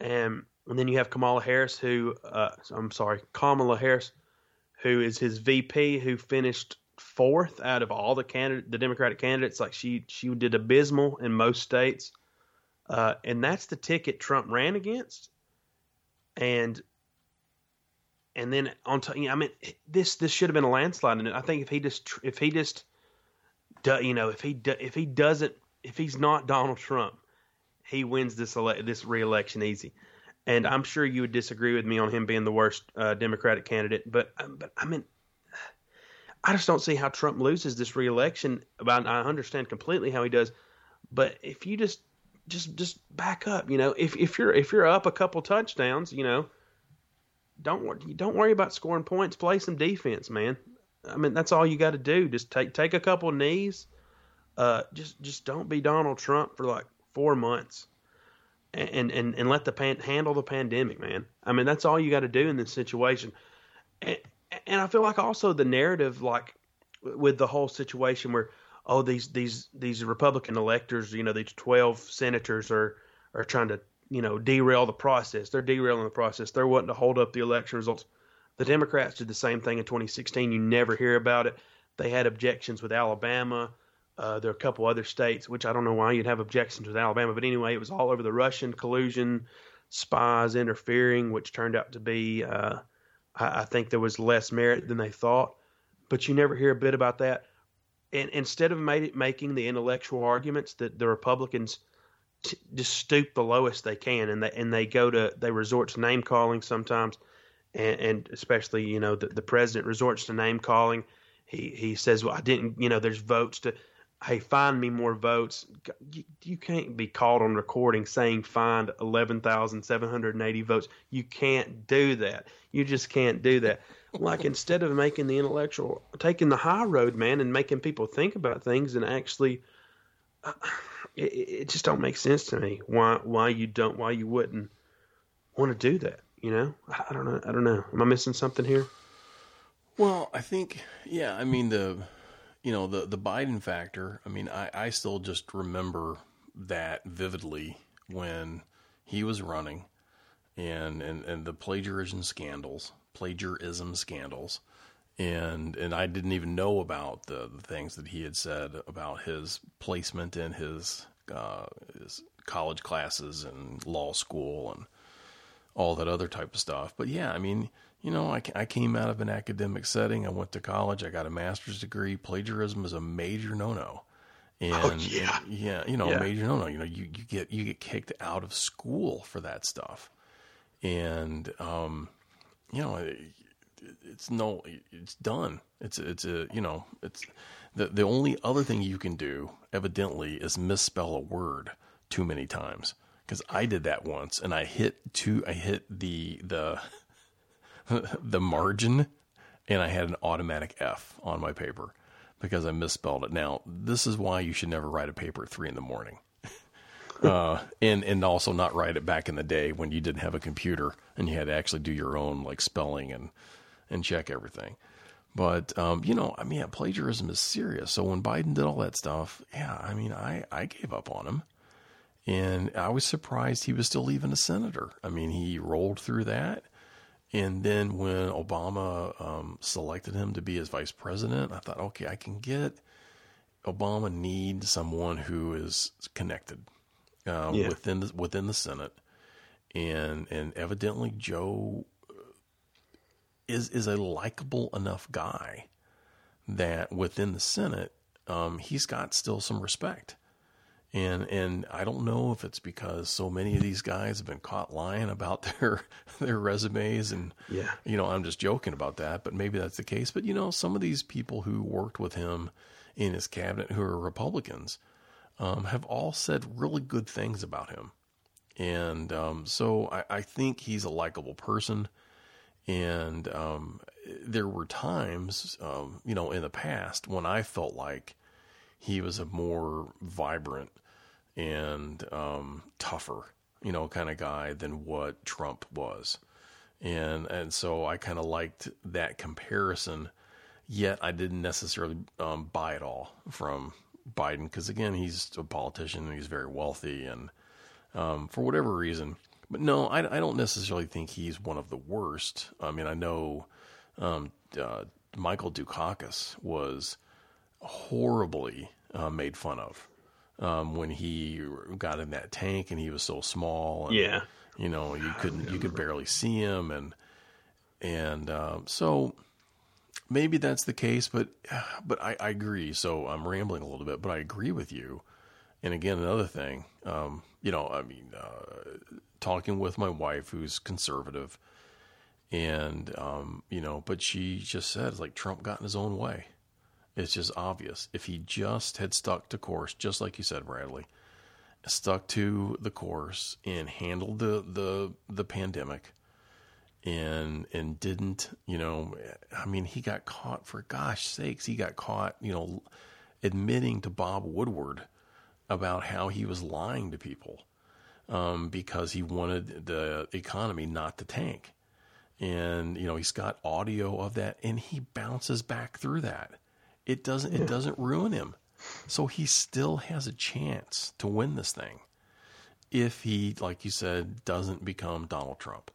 And and then you have Kamala Harris, who uh, I'm sorry, Kamala Harris, who is his VP, who finished fourth out of all the candidate, the Democratic candidates. Like she she did abysmal in most states, uh, and that's the ticket Trump ran against. And and then on know, I mean, this this should have been a landslide. And I think if he just if he just, do, you know, if he do, if he doesn't if he's not Donald Trump, he wins this ele- this reelection easy. And I'm sure you would disagree with me on him being the worst uh, Democratic candidate, but but I mean, I just don't see how Trump loses this reelection. But I understand completely how he does. But if you just just just back up, you know, if if you're if you're up a couple touchdowns, you know don't don't worry about scoring points. Play some defense, man. I mean, that's all you got to do. Just take take a couple knees. Uh, just just don't be Donald Trump for like four months. and and and let the pan handle the pandemic, man. I mean, that's all you got to do in this situation. And, and I feel like also the narrative, like with the whole situation where oh these these these Republican electors, you know, these twelve senators are are trying to you know derail the process. They're derailing the process. They're wanting to hold up the election results. The Democrats did the same thing in 2016. You never hear about it. They had objections with Alabama. Uh, there are a couple other states, which I don't know why you'd have objections with Alabama, but anyway, it was all over the Russian collusion, spies interfering, which turned out to be, uh, I, I, think there was less merit than they thought. But you never hear a bit about that. And instead of made, making the intellectual arguments that the Republicans t- just stoop the lowest they can, and they and they go to they resort to name calling sometimes, and, and especially you know the, the president resorts to name calling. He he says, well, I didn't, you know, there's votes to hey, find me more votes. You, you, can't be caught on recording saying find 11,780 votes. You can't do that. You just can't do that. like instead of making the intellectual, taking the high road, man, and making people think about things and actually, uh, it, it, just don't make sense to me why why you don't why you wouldn't want to do that. You know, I, don't know. I don't know. Am I missing something here? Well, I think yeah. I mean the you know the the Biden factor. I mean, I I still just remember that vividly when he was running, and and and the plagiarism scandals, plagiarism scandals, and and I didn't even know about the, the things that he had said about his placement in his uh, his college classes and law school and all that other type of stuff. But yeah, I mean you know, I, I came out of an academic setting. I went to college. I got a master's degree. Plagiarism is a major no-no. And, oh, yeah. And, yeah, you know, yeah. major no-no. You know, you, you get you get kicked out of school for that stuff, and um, you know, it, it's no, it's done. It's it's a you know, it's the the only other thing you can do, evidently, is misspell a word too many times. Because I did that once, and I hit two. I hit the the the margin and I had an automatic F on my paper because I misspelled it. Now, this is why you should never write a paper at three in the morning. Uh, and and also not write it back in the day when you didn't have a computer and you had to actually do your own like spelling and and check everything. But um, you know, I mean, plagiarism is serious. So when Biden did all that stuff, yeah, I mean, I I gave up on him, and I was surprised he was still even a senator. I mean, he rolled through that, and then when Obama um, selected him to be his vice president, I thought, okay, I can get Obama needs someone who is connected uh, yeah. within the, within the Senate, and and evidently Joe is is a likable enough guy that within the Senate, um, he's got still some respect and and I don't know if it's because so many of these guys have been caught lying about their their resumes and yeah. you know I'm just joking about that but maybe that's the case. But you know some of these people who worked with him in his cabinet who are Republicans um, have all said really good things about him. And um, so I, I, think he's a likable person. And um, there were times um, you know in the past when I felt like he was a more vibrant and um, tougher, you know, kind of guy than what Trump was. And and so I kind of liked that comparison. Yet I didn't necessarily um, buy it all from Biden because again he's a politician and he's very wealthy and um, for whatever reason. But no, I, I, don't necessarily think he's one of the worst. I mean, I know um, uh, Michael Dukakis was horribly uh, made fun of um, when he got in that tank and he was so small. And, yeah, you know you couldn't you could barely see him and and um, so maybe that's the case. But but I, I, agree. So I'm rambling a little bit, but I agree with you. And again, another thing, um, you know, I mean, uh, talking with my wife who's conservative, and um, you know, but she just said like Trump got in his own way. It's just obvious. If he just had stuck to course, just like you said, Bradley, stuck to the course and handled the the the pandemic and and didn't, you know, I mean, he got caught for gosh sakes, he got caught, you know, admitting to Bob Woodward about how he was lying to people. um, because he wanted the economy not to tank. And you know he's got audio of that, and he bounces back through that. It doesn't it doesn't ruin him, so he still has a chance to win this thing if he, like you said, doesn't become Donald Trump.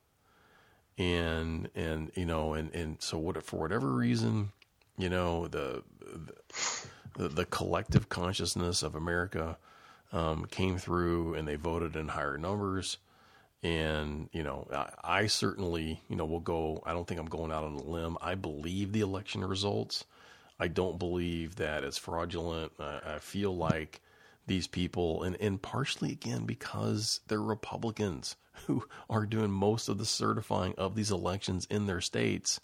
And and you know and and so what for whatever reason, you know the the, the collective consciousness of America um, came through and they voted in higher numbers. And, you know, I, I, certainly, you know, will go, I don't think I'm going out on a limb. I believe the election results. I don't believe that it's fraudulent. I, I feel like these people, and, and partially again because they're Republicans who are doing most of the certifying of these elections in their states.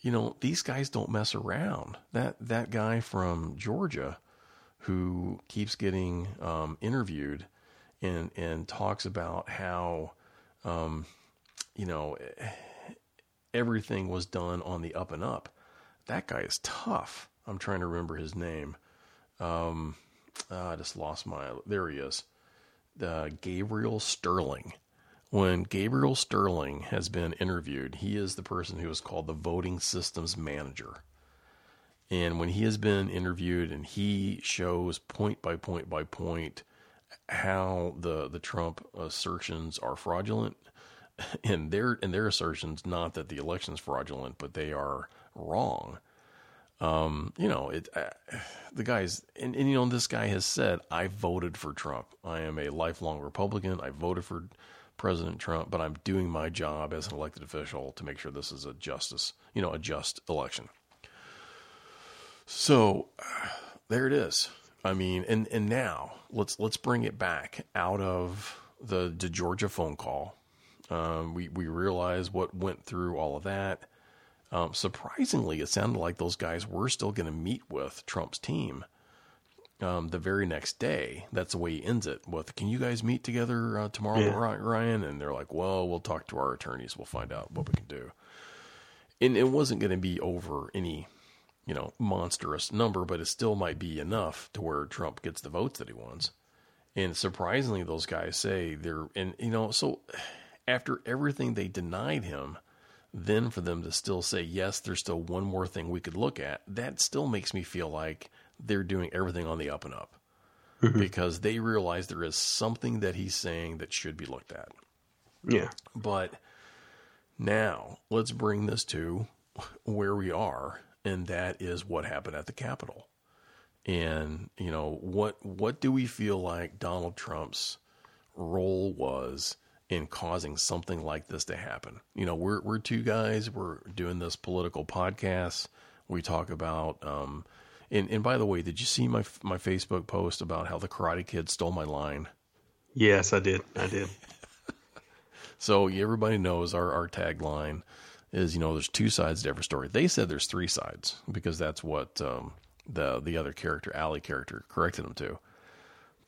You know, these guys don't mess around. That that guy from Georgia who keeps getting um, interviewed and and talks about how um, you know everything was done on the up and up. That guy is tough. I'm trying to remember his name. Um, oh, I just lost my. There he is. Uh, Gabriel Sterling. When Gabriel Sterling has been interviewed, he is the person who is called the voting systems manager. And when he has been interviewed and he shows point by point by point how the, the Trump assertions are fraudulent, and their and their assertions not that the election is fraudulent, but they are wrong. Um, you know, it uh, the guys and, and you know this guy has said I voted for Trump. I am a lifelong Republican. I voted for President Trump, but I'm doing my job as an elected official to make sure this is a justice, you know, a just election. So there it is. I mean, and and now let's let's bring it back out of the, the Georgia phone call. Um, we we realize what went through all of that. Um, surprisingly, it sounded like those guys were still going to meet with Trump's team um, the very next day. That's the way he ends it with, "Can you guys meet together uh, tomorrow, yeah. Ryan?" And they're like, "Well, we'll talk to our attorneys. We'll find out what we can do." And it wasn't going to be over any you know, monstrous number, but it still might be enough to where Trump gets the votes that he wants. And surprisingly, those guys say they're, and you know, so after everything they denied him, then for them to still say, yes, there's still one more thing we could look at, that still makes me feel like they're doing everything on the up and up mm-hmm. because they realize there is something that he's saying that should be looked at. Yeah. But now let's bring this to where we are and that is what happened at the Capitol. And you know what what do we feel like Donald Trump's role was in causing something like this to happen? You know, we're we're two guys. We're doing this political podcast. We talk about. Um, and, and by the way, did you see my my Facebook post about how the Karate Kid stole my line? Yes, I did. I did. so everybody knows our our tagline is you know there's two sides to every story. They said there's three sides because that's what um, the the other character, Allie character, corrected them to.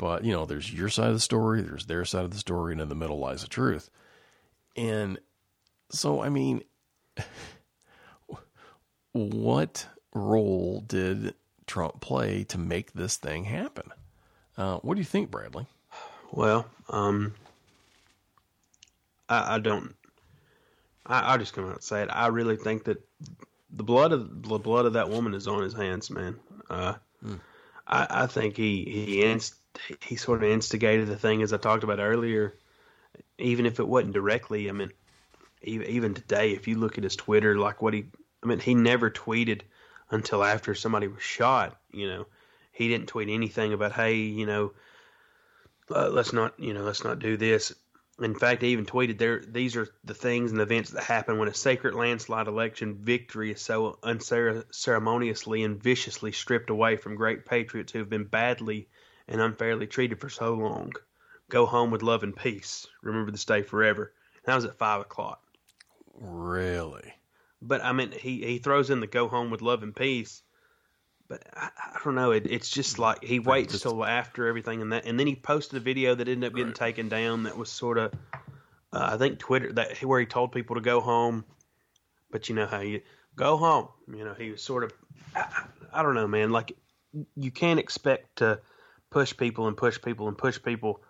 But you know, there's your side of the story, there's their side of the story, and in the middle lies the truth. And so, I mean, what role did Trump play to make this thing happen? Uh, what do you think, Bradley? Well, um, I, I don't I, I just come out and say it. I really think that the blood of the blood of that woman is on his hands, man. Uh, mm. I, I think he he inst, he sort of instigated the thing as I talked about earlier. Even if it wasn't directly, I mean, even, today, if you look at his Twitter, like what he, I mean, he never tweeted until after somebody was shot. You know, he didn't tweet anything about, hey, you know, uh, let's not, you know, let's not do this. In fact, he even tweeted there these are the things and events that happen when a sacred landslide election victory is so unceremoniously and viciously stripped away from great patriots who have been badly and unfairly treated for so long. Go home with love and peace. Remember this day forever. And that was at five o'clock. Really? But I mean, he he throws in the go home with love and peace but I, I, don't know. It, it's just like he waits just, till after everything, and that, and then he posted a video that ended up getting right. taken down. That was sort of, uh, I think Twitter that where he told people to go home, but you know how you go home. You know he was sort of, I, I don't know, man. Like you can't expect to push people and push people and push people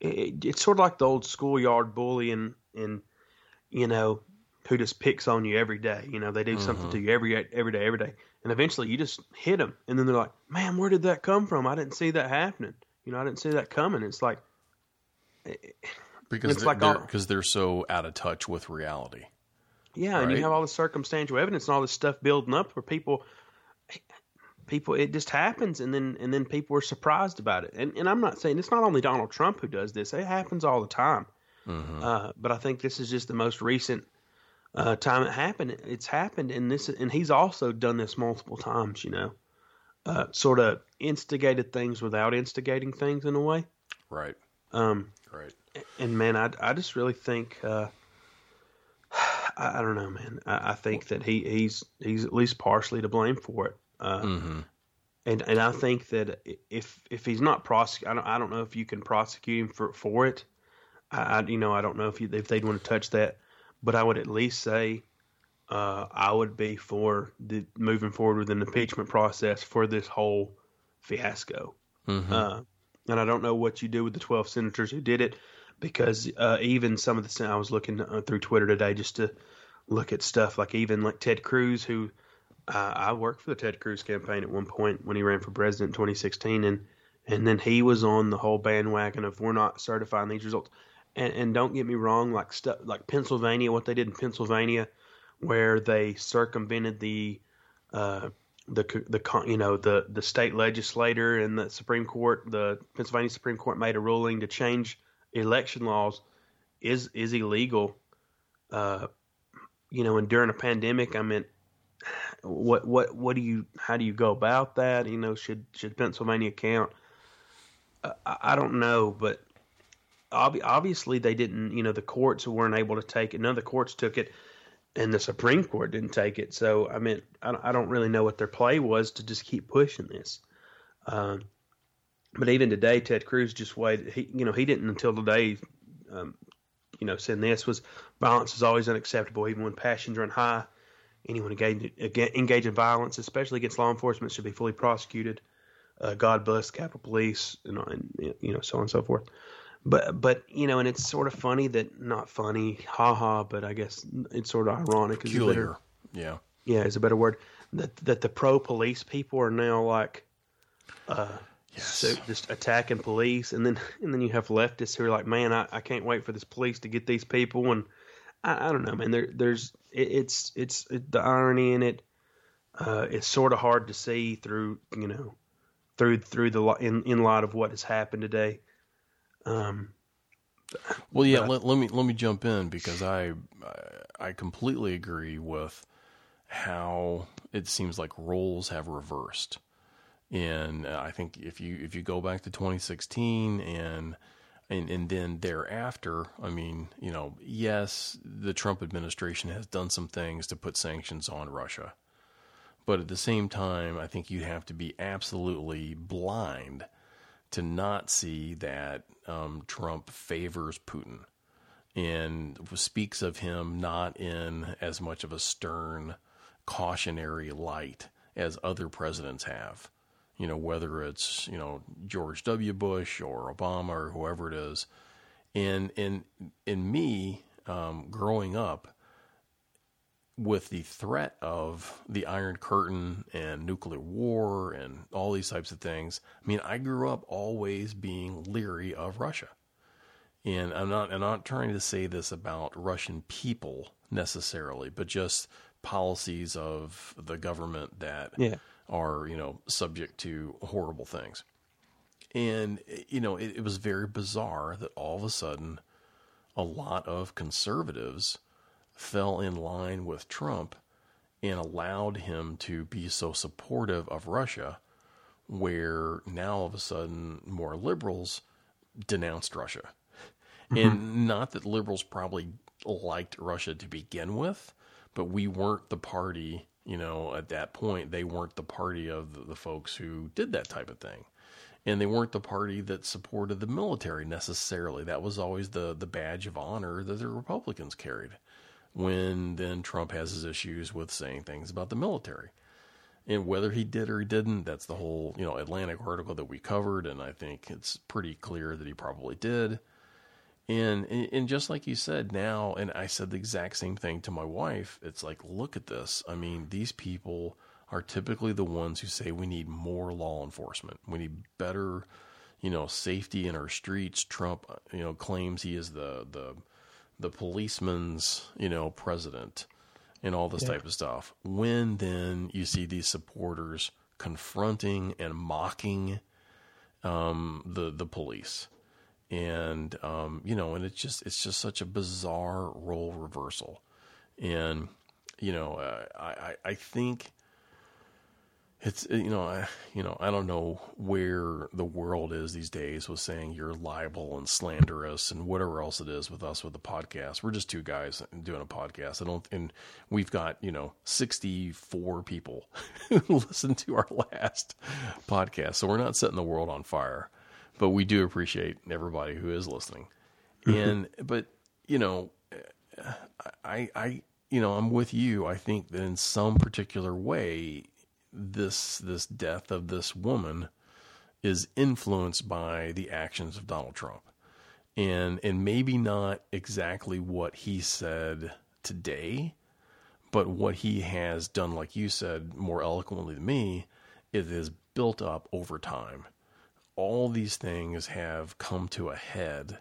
it, it's sort of like the old schoolyard bully and and you know who just picks on you every day. You know, they do something to mm-hmm. you every every day, every day, and eventually you just hit them, and then they're like, "Man, where did that come from? I didn't see that happening. You know, I didn't see that coming." It's like eh, eh, because It's they're, like they're, because they're so out of touch with reality. Yeah, and you have all the circumstantial evidence and all this stuff building up where people people it just happens and then and then people are surprised about it. And and I'm not saying it's not only Donald Trump who does this. It happens all the time. Uh, but I think this is just the most recent uh, time it happened. It's happened and this and he's also done this multiple times, you know. Uh, sort of instigated things without instigating things in a way. Right. Um, Right. and man, I, I just really think uh, I, I don't know, man. I, I think that he, he's he's at least partially to blame for it. Uh, Mm-hmm. And and I think that if if he's not prosecuted, I don't I don't know if you can prosecute him for for it. I, I you know I don't know if you, if they'd want to touch that, but I would at least say uh, I would be for the moving forward with an impeachment process for this whole fiasco. Mm-hmm. Uh, and I don't know what you do with the 12 senators who did it because uh, even some of the I was looking uh, through Twitter today just to look at stuff like even like Ted Cruz who uh, I worked for the Ted Cruz campaign at one point when he ran for president in 2016 and and then he was on the whole bandwagon of we're not certifying these results and, and don't get me wrong like stuff like Pennsylvania what they did in Pennsylvania where they circumvented the uh, the the you know the the state legislator and the Supreme Court, the Pennsylvania Supreme Court made a ruling to change election laws is is illegal. Uh, you know, and during a pandemic, I mean, what what what do you how do you go about that? You know, should should Pennsylvania count? Uh, I, don't know, but ob- obviously they didn't. You know, the courts weren't able to take it. None of the courts took it and the Supreme Court didn't take it. So I mean, I don't, I don't really know what their play was to just keep pushing this. Um, but even today, Ted Cruz just waited. He, you know, he didn't until today, um, you know, saying this was violence is always unacceptable, even when passions run high. Anyone engaged engage in violence, especially against law enforcement, should be fully prosecuted. Uh, God bless the Capitol Police, and, and you know, so on and so forth but but you know, and it's sort of funny that not funny, haha, but I guess it's sort of ironic. Peculiar. Yeah. yeah, is a better word. That that the pro police people are now like, uh, so just attacking police, and then and then you have leftists who are like, man, I, I can't wait for this police to get these people, and I, I don't know, man. There there's it, it's it's it, the irony in it. Uh, it's sort of hard to see through you know through through the in in light of what has happened today. Um, Well, yeah. Let, let me let me jump in because I I completely agree with how it seems like roles have reversed, and uh, I think if you if you go back to 2016 and and and then thereafter, I mean, you know, yes, the Trump administration has done some things to put sanctions on Russia, but at the same time, I think you have to be absolutely blind to not see that um, Trump favors Putin and speaks of him not in as much of a stern, cautionary light as other presidents have. You know, whether it's you know George W. Bush or Obama or whoever it is, and in in me um, growing up with the threat of the Iron Curtain and nuclear war and all these types of things, I mean, I grew up always being leery of Russia. And I'm not I'm not trying to say this about Russian people necessarily, but just policies of the government that Yeah. Are, you know, subject to horrible things. And you know, it, it was very bizarre that all of a sudden a lot of conservatives fell in line with Trump and allowed him to be so supportive of Russia, where now all of a sudden more liberals denounced Russia. Mm-hmm. And not that liberals probably liked Russia to begin with, but we weren't the party, you know, at that point, they weren't the party of the, folks who did that type of thing. And they weren't the party that supported the military necessarily. That was always the, the badge of honor that the Republicans carried when then Trump has his issues with saying things about the military. And whether he did or he didn't, that's the whole, you know, Atlantic article that we covered, and I think it's pretty clear that he probably did. And, and just like you said now, and I said the exact same thing to my wife. It's like, look at this. I mean, these people are typically the ones who say we need more law enforcement. We need better, you know, safety in our streets. Trump, you know, claims he is the the the policeman's, you know, president and all this yeah. type of stuff. When then you see these supporters confronting and mocking um, the the police, and um, you know, and it's just it's just such a bizarre role reversal, and you know, uh, I I think it's you know I you know I don't know where the world is these days with saying you're liable and slanderous and whatever else it is with us with the podcast. We're just two guys doing a podcast. I don't and we've got you know 64 people who listen to our last podcast, so we're not setting the world on fire, but we do appreciate everybody who is listening. and mm-hmm. but you know I I you know I'm with you. I think that in some particular way this this death of this woman is influenced by the actions of Donald Trump. And and maybe not exactly what he said today, but what he has done like you said more eloquently than me, it is built up over time. All these things have come to a head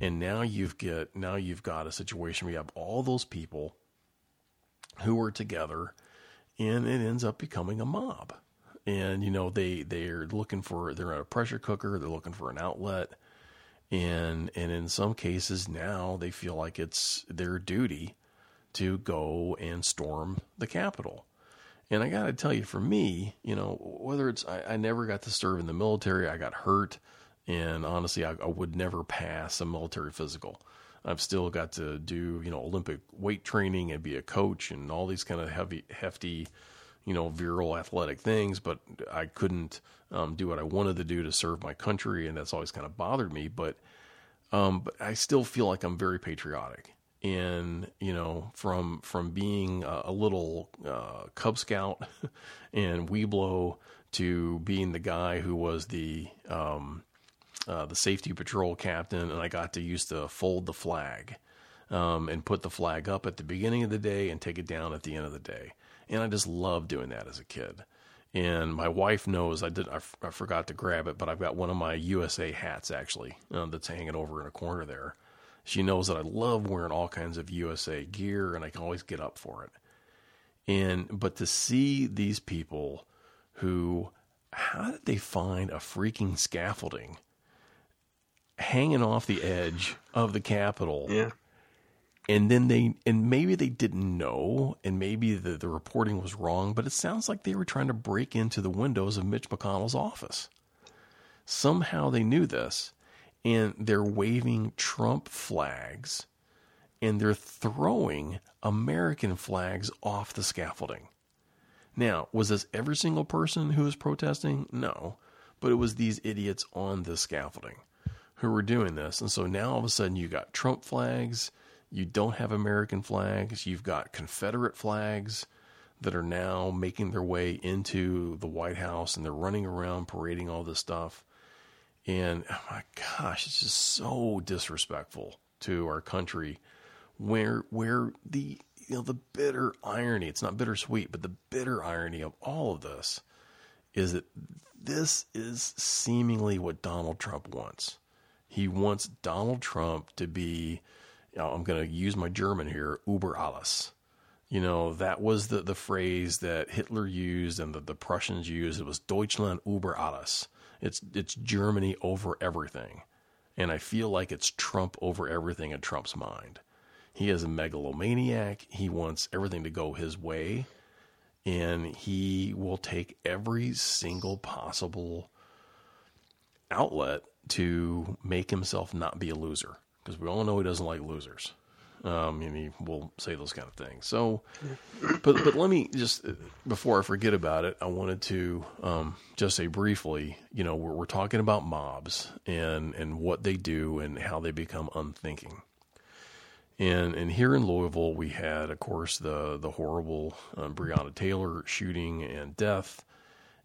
and now you've get now you've got a situation where you have all those people who are together and it ends up becoming a mob. And you know they they're looking for they're in a pressure cooker, they're looking for an outlet, and and in some cases now they feel like it's their duty to go and storm the Capitol. And I got to tell you, for me, you know, whether it's I, I, never got to serve in the military, I got hurt, and honestly, I, I would never pass a military physical. I've still got to do, you know, Olympic weight training and be a coach and all these kind of heavy, hefty, you know, virile athletic things, but I couldn't um, do what I wanted to do to serve my country, and that's always kind of bothered me. But, um, but I still feel like I'm very patriotic, and you know, from from being a, a little uh, Cub Scout and Webelo to being the guy who was the um, uh, the safety patrol captain, and I got to use to fold the flag um, and put the flag up at the beginning of the day and take it down at the end of the day. And I just loved doing that as a kid. And my wife knows I did. I, f- I forgot to grab it, but I've got one of my USA hats actually uh, that's hanging over in a corner there. She knows that I love wearing all kinds of USA gear, and I can always get up for it. And but to see these people who, how did they find a freaking scaffolding hanging off the edge of the Capitol. Yeah. And then they, and maybe they didn't know, and maybe the, the reporting was wrong, but it sounds like they were trying to break into the windows of Mitch McConnell's office. Somehow they knew this, and they're waving Trump flags and they're throwing American flags off the scaffolding. Now, was this every single person who was protesting? No, but it was these idiots on the scaffolding who were doing this. And so now all of a sudden you got Trump flags, you don't have American flags, you've got Confederate flags that are now making their way into the White House and they're running around parading all this stuff. And oh my gosh, it's just so disrespectful to our country where where the you know the bitter irony, it's not bittersweet, but the bitter irony of all of this is that this is seemingly what Donald Trump wants. He wants Donald Trump to be, you know, I'm going to use my German here, Uber alles. You know, that was the, the phrase that Hitler used and that the Prussians used. It was Deutschland über alles. It's, it's Germany over everything. And I feel like it's Trump over everything in Trump's mind. He is a megalomaniac. He wants everything to go his way. And he will take every single possible outlet to make himself not be a loser because we all know he doesn't like losers. Um, and he will say those kind of things. So, but but let me just before I forget about it, I wanted to um, just say briefly. You know, we're, we're talking about mobs and and what they do and how they become unthinking. And and here in Louisville, we had, of course, the the horrible um, Breonna Taylor shooting and death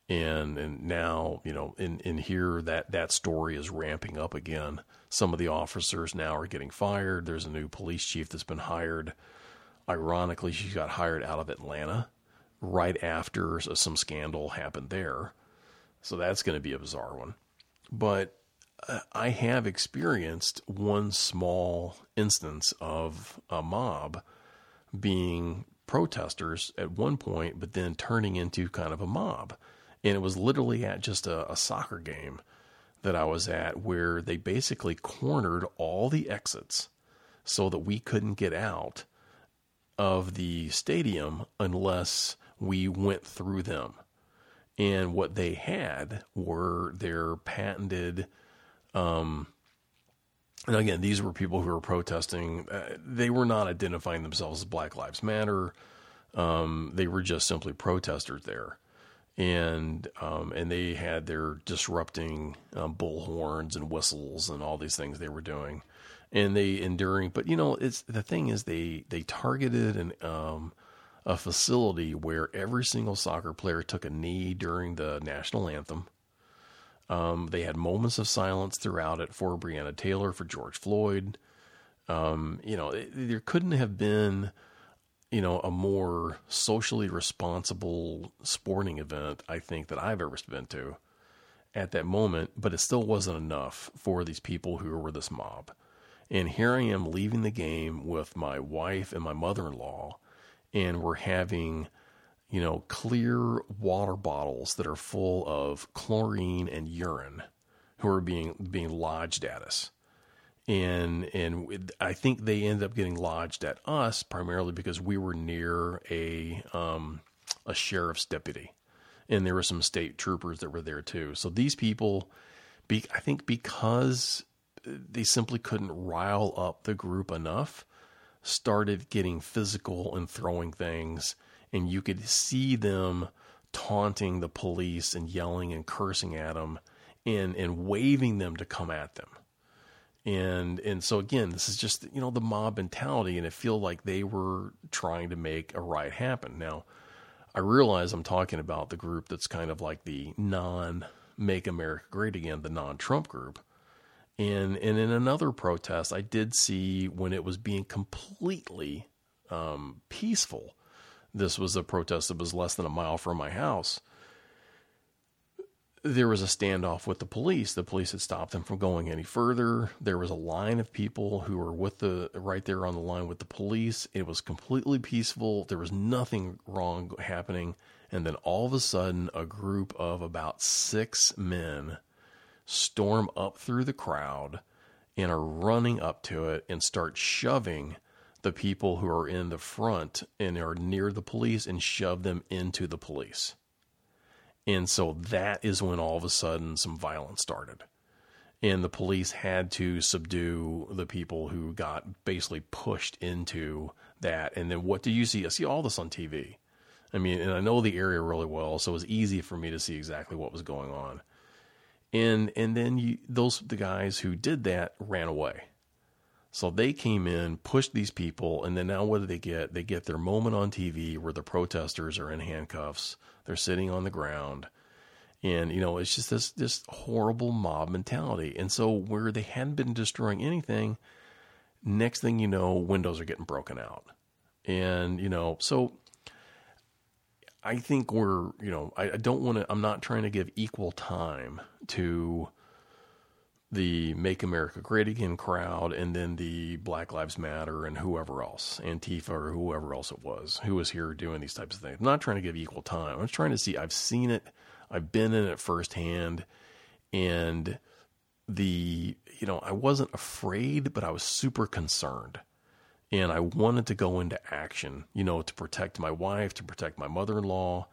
and and now you know in in here that that story is ramping up again. Some of the officers now are getting fired. There's a new police chief that's been hired. Ironically, she got hired out of Atlanta right after some scandal happened there. So that's going to be a bizarre one. But uh, I have experienced one small instance of a mob being protesters at one point, but then turning into kind of a mob. And it was literally at just a, a soccer game that I was at where they basically cornered all the exits so that we couldn't get out of the stadium unless we went through them. And what they had were their patented, um, and again, these were people who were protesting. Uh, they were not identifying themselves as Black Lives Matter. Um, they were just simply protesters there, and um, and they had their disrupting um, bullhorns and whistles and all these things they were doing, and they enduring. But you know, it's the thing is they they targeted an um, a facility where every single soccer player took a knee during the national anthem. Um, they had moments of silence throughout it for Breonna Taylor, for George Floyd. Um, you know, it, there couldn't have been, you know, a more socially responsible sporting event, I think, that I've ever been to at that moment, but it still wasn't enough for these people who were this mob. And here I am leaving the game with my wife and my mother in law, and we're having you know, clear water bottles that are full of chlorine and urine who are being being lodged at us. And and I think they ended up getting lodged at us primarily because we were near a um, a sheriff's deputy, and there were some state troopers that were there too. So these people, be, I think, because they simply couldn't rile up the group enough, started getting physical and throwing things and you could see them taunting the police and yelling and cursing at them and and waving them to come at them. And and so again, this is just you know the mob mentality, and it feel like they were trying to make a riot happen. Now, I realize I'm talking about the group that's kind of like the non "Make America Great Again," the non-Trump group. And and in another protest, I did see when it was being completely um, peaceful this was a protest that was less than a mile from my house. There was a standoff with the police. The police had stopped them from going any further. There was a line of people who were with the right there on the line with the police. It was completely peaceful. There was nothing wrong happening. And then all of a sudden, a group of about six men storm up through the crowd and are running up to it and start shoving the people who are in the front and are near the police and shove them into the police. And so that is when all of a sudden some violence started. And the police had to subdue the people who got basically pushed into that. And then what do you see? I see all this on TV. I mean, and I know the area really well, so it was easy for me to see exactly what was going on. And and then you, those the guys who did that ran away so they came in, pushed these people, and then now what do they get? They get their moment on TV where the protesters are in handcuffs. They're sitting on the ground. And, you know, it's just this, this horrible mob mentality. And so where they hadn't been destroying anything, next thing you know, windows are getting broken out. And, you know, so I think we're, you know, I, I don't want to, I'm not trying to give equal time to the Make America Great Again crowd and then the Black Lives Matter and whoever else, Antifa or whoever else it was, who was here doing these types of things. I'm not trying to give equal time. I'm just trying to see, I've seen it, I've been in it firsthand, and the, you know, I wasn't afraid, but I was super concerned. And I wanted to go into action, you know, to protect my wife, to protect my mother in law.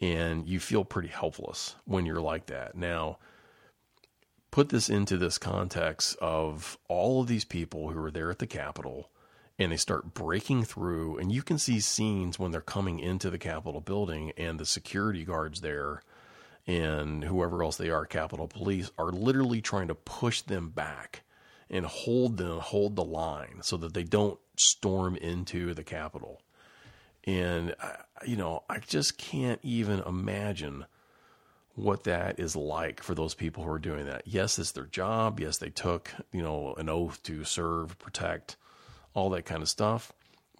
And you feel pretty helpless when you're like that. Now, put this into this context of all of these people who are there at the Capitol and they start breaking through, and you can see scenes when they're coming into the Capitol building and the security guards there and whoever else they are, Capitol Police, are literally trying to push them back and hold them, hold the line so that they don't storm into the Capitol. And, uh, you know, I just can't even imagine what that is like for those people who are doing that. Yes, it's their job. Yes, they took, you know, an oath to serve, protect, all that kind of stuff.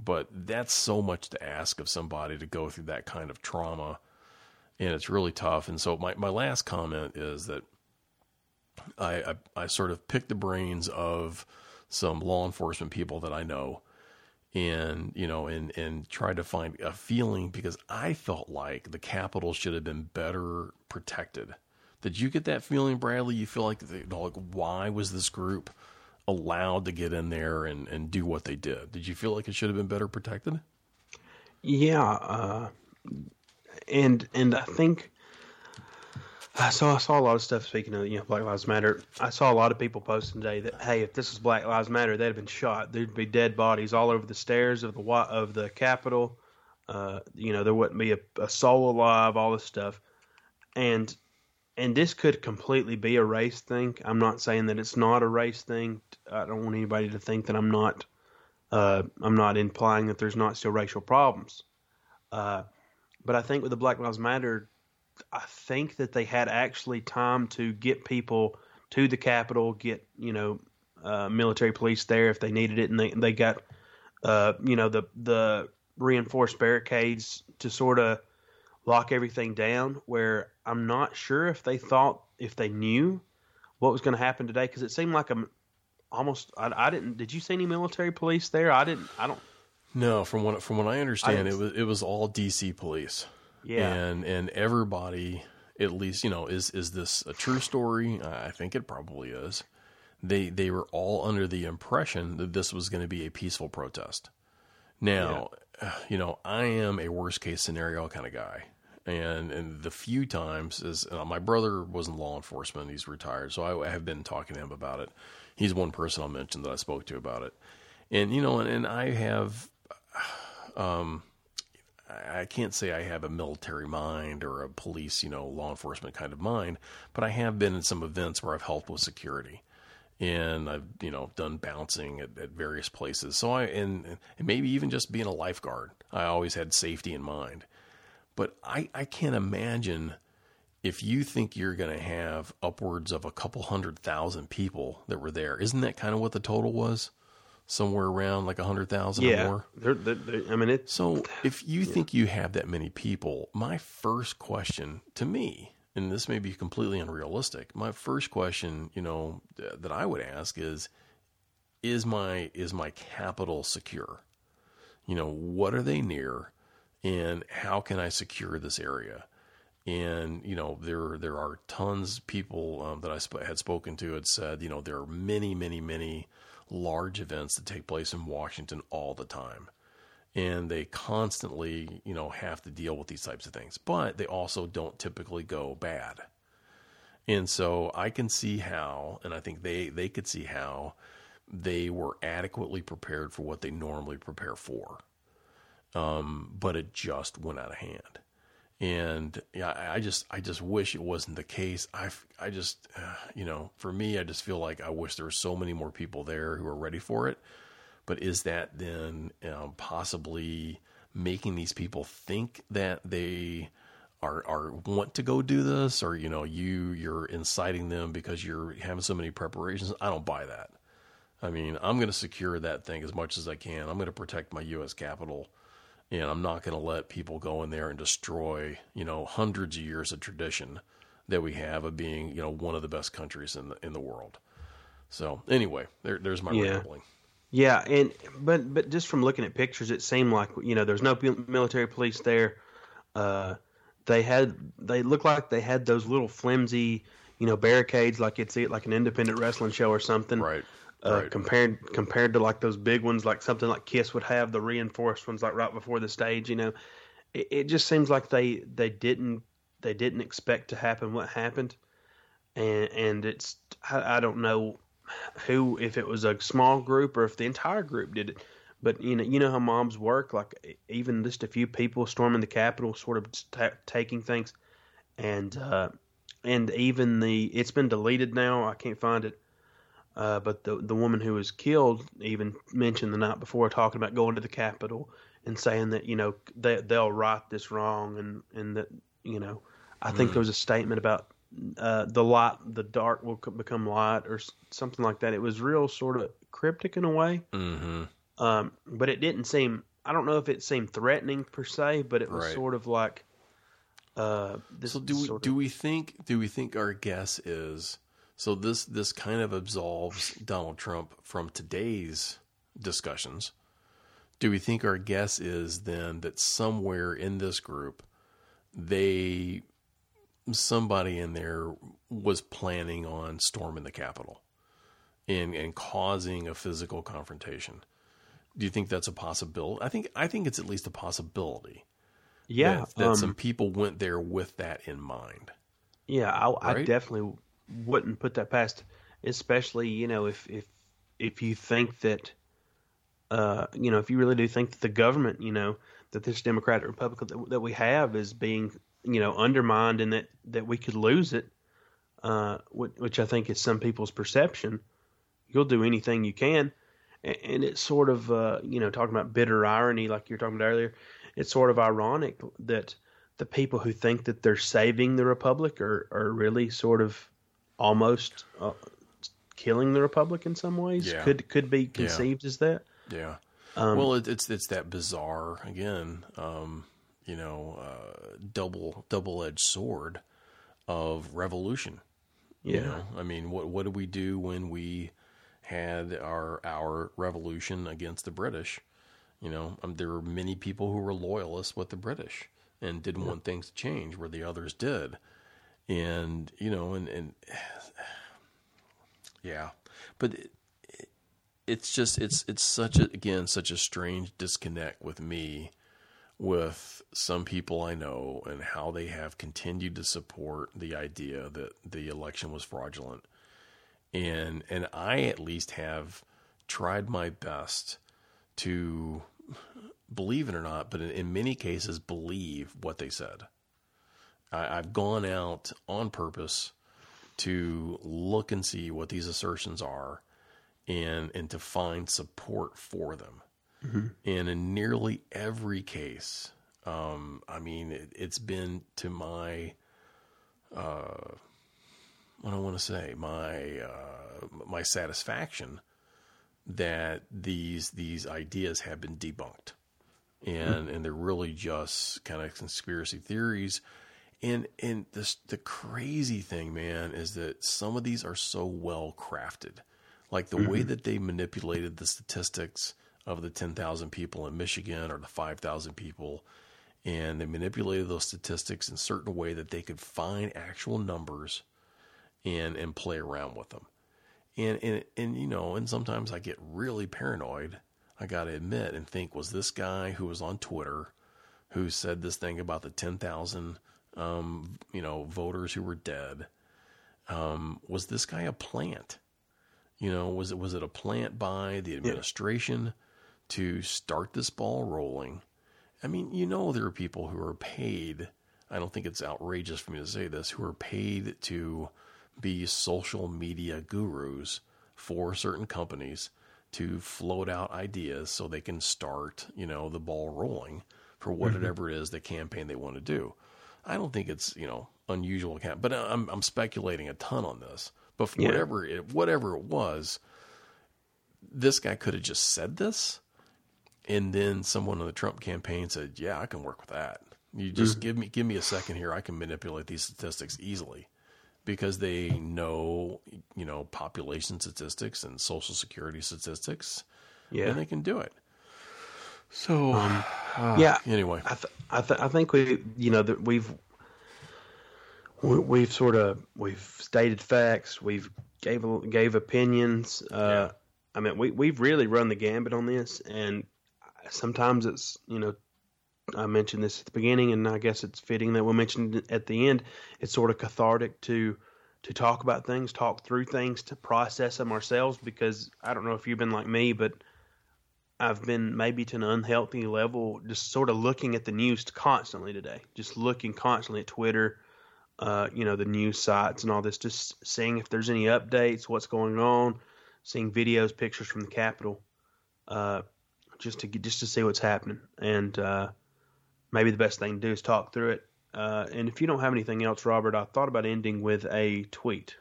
But that's so much to ask of somebody to go through that kind of trauma. And it's really tough. And so my, my last comment is that I, I, I sort of picked the brains of some law enforcement people that I know and you know and and try to find a feeling because I felt like the Capitol should have been better protected. Did you get that feeling, Bradley? You feel like, you know, like why was this group allowed to get in there and, and do what they did? Did you feel like it should have been better protected? Yeah, uh, and and I think I saw I saw a lot of stuff. Speaking of you know Black Lives Matter, I saw a lot of people posting today that hey, if this was Black Lives Matter, they'd have been shot. There'd be dead bodies all over the stairs of the of the Capitol. Uh, you know, there wouldn't be a, a soul alive. All this stuff, and and this could completely be a race thing. I'm not saying that it's not a race thing. I don't want anybody to think that I'm not. Uh, I'm not implying that there's not still racial problems. Uh, but I think with the Black Lives Matter I think that they had actually time to get people to the Capitol, get you know uh, military police there if they needed it, and they they got uh, you know the the reinforced barricades to sort of lock everything down. Where I'm not sure if they thought if they knew what was going to happen today because it seemed like I'm almost I, I didn't. Did you see any military police there? I didn't. I don't. No, from what from what I understand, I it was it was all DC police. Yeah. And and everybody at least, you know, is is this a true story? I think it probably is. They they were all under the impression that this was going to be a peaceful protest. Now, yeah. you know, I am a worst case scenario kind of guy. And and the few times is uh, my brother was in law enforcement, he's retired, so I, I have been talking to him about it. He's one person I'll mention that I spoke to about it. And you know, and, and I have um I can't say I have a military mind or a police, you know, law enforcement kind of mind, but I have been in some events where I've helped with security and I've, you know, done bouncing at, at various places. So I, and, and maybe even just being a lifeguard, I always had safety in mind. But I, I can't imagine if you think you're going to have upwards of a couple hundred thousand people that were there. Isn't that kind of what the total was? Somewhere around like a hundred thousand yeah. or more. They're, they're, they're, I mean, it. So if you yeah. think you have that many people, my first question to me, and this may be completely unrealistic, my first question, you know, that I would ask is, is my is my Capitol secure? You know, what are they near, and how can I secure this area? and you know there there are tons of people um, that I sp- had spoken to had said you know there are many many many large events that take place in Washington all the time. And they constantly, you know, have to deal with these types of things. But they also don't typically go bad. And so I can see how, and I think they, they could see how they were adequately prepared for what they normally prepare for. Um, but it just went out of hand and yeah, I just I just wish it wasn't the case. I I just uh, you know for me I just feel like I wish there were so many more people there who are ready for it. But is that then um, possibly making these people think that they are are want to go do this, or you know you you're inciting them because you're having so many preparations? I don't buy that. I mean, I'm going to secure that thing as much as I can. I'm going to protect my U.S. Capitol and I'm not going to let people go in there and destroy, you know, hundreds of years of tradition that we have of being, you know, one of the best countries in the in the world. So anyway, there, there's my yeah. rambling. Yeah, and but but just from looking at pictures, it seemed like you know there's no military police there. Uh, they had they looked like they had those little flimsy, you know, barricades like it's like an independent wrestling show or something. Right. Uh, right. compared compared to like those big ones, like something like Kiss would have the reinforced ones, like right before the stage. You know, it, it just seems like they they didn't they didn't expect to happen what happened, and and it's I, I don't know who if it was a small group or if the entire group did it. But you know, you know how moms work. Like even just a few people storming the Capitol, sort of t- taking things, and uh, and even the it's been deleted now. I can't find it uh, but the the woman who was killed even mentioned the night before talking about going to the Capitol and saying that you know they they'll right this wrong and and that you know I think there was a statement about uh, the light, the dark will become light, or something like that. It was real sort of cryptic in a way, Mm-hmm. um, but it didn't seem. I don't know if it seemed threatening per se, but it was Right. sort of like. Uh, this So do we do of, we think do we think our guess is so this this kind of absolves Donald Trump from today's discussions. Do we think our guess is then that somewhere in this group they somebody in there was planning on storming the Capitol and and causing a physical confrontation? Do you think that's a possibility? I think I think it's at least a possibility yeah, that, that um, some people went there with that in mind. Yeah, I, I definitely wouldn't put that past, especially you know if if if you think that, uh, you know, if you really do think that the government, you know, that this Democratic Republic that, that we have is being you know undermined and that that we could lose it, uh, which, which I think is some people's perception. You'll do anything you can, and, and it's sort of uh, you know talking about bitter irony, like you were talking about earlier. It's sort of ironic that the people who think that they're saving the republic are, are really sort of almost uh, killing the republic in some ways. Yeah. Could could be conceived as that. Yeah. Um, well, it, it's it's that bizarre again, um, you know, uh, double double edged sword of revolution. Yeah. You know, I mean, what what did we do when we had our our revolution against the British? You know, um, there were many people who were loyalists with the British and didn't want things to change, where the others did. And you know, and and yeah, but it, it, it's just it's it's such a again such a strange disconnect with me with some people I know and how they have continued to support the idea that the election was fraudulent. And and I at least have tried my best to believe it or not, but in, in many cases believe what they said. I, I've gone out on purpose to look and see what these assertions are and and to find support for them. And in nearly every case, um, I mean, it, it's been to my, uh, what I want to say, my uh, my satisfaction that these these ideas have been debunked, and and they're really just kind of conspiracy theories. And and this the crazy thing, man, is that some of these are so well crafted, like the way mm-hmm. that they manipulated the statistics of the ten thousand people in Michigan or the five thousand people, and they manipulated those statistics in certain way that they could find actual numbers, and and play around with them, and and and you know, and sometimes I get really paranoid. I got to admit and think, was this guy who was on Twitter, who said this thing about the ten thousand um, you know, voters who were dead. Um, was this guy a plant? You know, was it was it a plant by the administration to start this ball rolling? I mean, you know, there are people who are paid. I don't think it's outrageous for me to say this. Who are paid to be social media gurus for certain companies to float out ideas so they can start, you know, the ball rolling for whatever it is the campaign they want to do. I don't think it's you know unusual, account, but I'm I'm speculating a ton on this. But for Yeah. whatever it whatever it was, this guy could have just said this, and then someone in the Trump campaign said, "Yeah, I can work with that. You just mm-hmm. give me give me a second here. I can manipulate these statistics easily." Because they know, you know, population statistics and social security statistics, Yeah. and they can do it. So, ah, yeah. Anyway, I th- I, th- I think we you know that we've we- we've sort of we've stated facts we've gave gave opinions uh Yeah. I mean we we've really run the gambit on this and sometimes it's you know I mentioned this at the beginning and I guess it's fitting that we'll mention it at the end it's sort of cathartic to to talk about things talk through things to process them ourselves because I don't know if you've been like me but I've been maybe to an unhealthy level, just sort of looking at the news constantly today, just looking constantly at Twitter, uh, you know, the news sites and all this, just seeing if there's any updates, what's going on, seeing videos, pictures from the Capitol, uh, just to just to see what's happening. And uh, maybe the best thing to do is talk through it. Uh, and if you don't have anything else, Robert, I thought about ending with a tweet.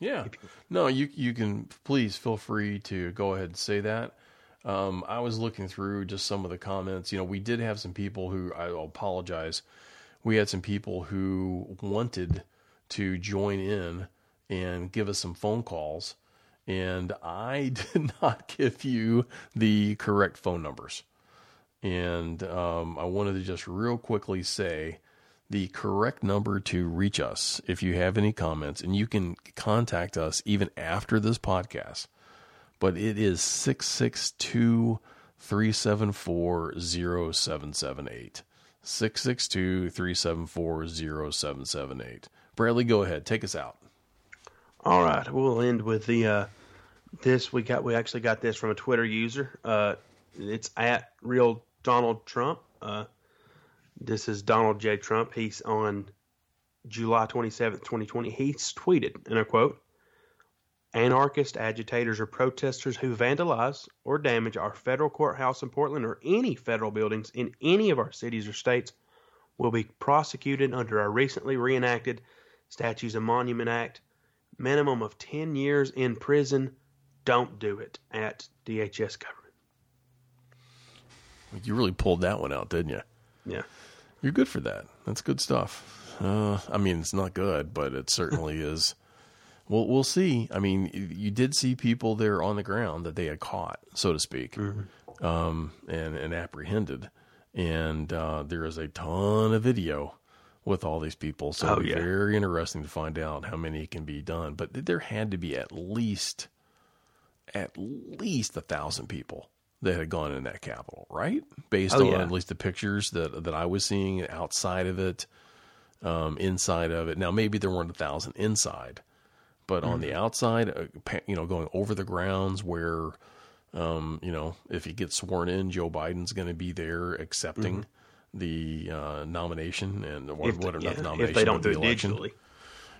Yeah. No, you you can please feel free to go ahead and say that. Um, I was looking through just some of the comments. You know, we did have some people who I apologize. We had some people who wanted to join in and give us some phone calls, and I did not give you the correct phone numbers. And um, I wanted to just real quickly say the correct number to reach us if you have any comments, and you can contact us even after this podcast. But it is 662 374 0778. 662 374 0778. Bradley, go ahead. Take us out. All right. We'll end with the. Uh, this we got. We actually got this from a Twitter user. Uh, it's at real Donald Trump. Uh, this is Donald J. Trump. He's on July 27th, 2020. He's tweeted, and I quote, Anarchist agitators or protesters who vandalize or damage our federal courthouse in Portland or any federal buildings in any of our cities or states will be prosecuted under our recently reenacted Statues and Monument Act. Minimum of 10 years in prison. Don't do it at DHS government. You really pulled that one out, didn't you? Yeah. You're good for that. That's good stuff. Uh, I mean, it's not good, but it certainly is. Well, we'll see. I mean, you did see people there on the ground that they had caught, so to speak, mm-hmm. um, and, and apprehended. And uh, there is a ton of video with all these people. So oh, yeah. very interesting to find out how many can be done. But there had to be at least, at least a thousand people that had gone in that Capitol, right? Based oh, on yeah. at least the pictures that that I was seeing outside of it, um, inside of it. Now maybe there weren't a thousand inside, but mm-hmm. on the mm-hmm. outside, uh, you know, going over the grounds where, um, you know, if he gets sworn in, Joe Biden's going to be there accepting mm-hmm. the uh, nomination and what, what the, yeah, the nomination if they don't do the it election. digitally.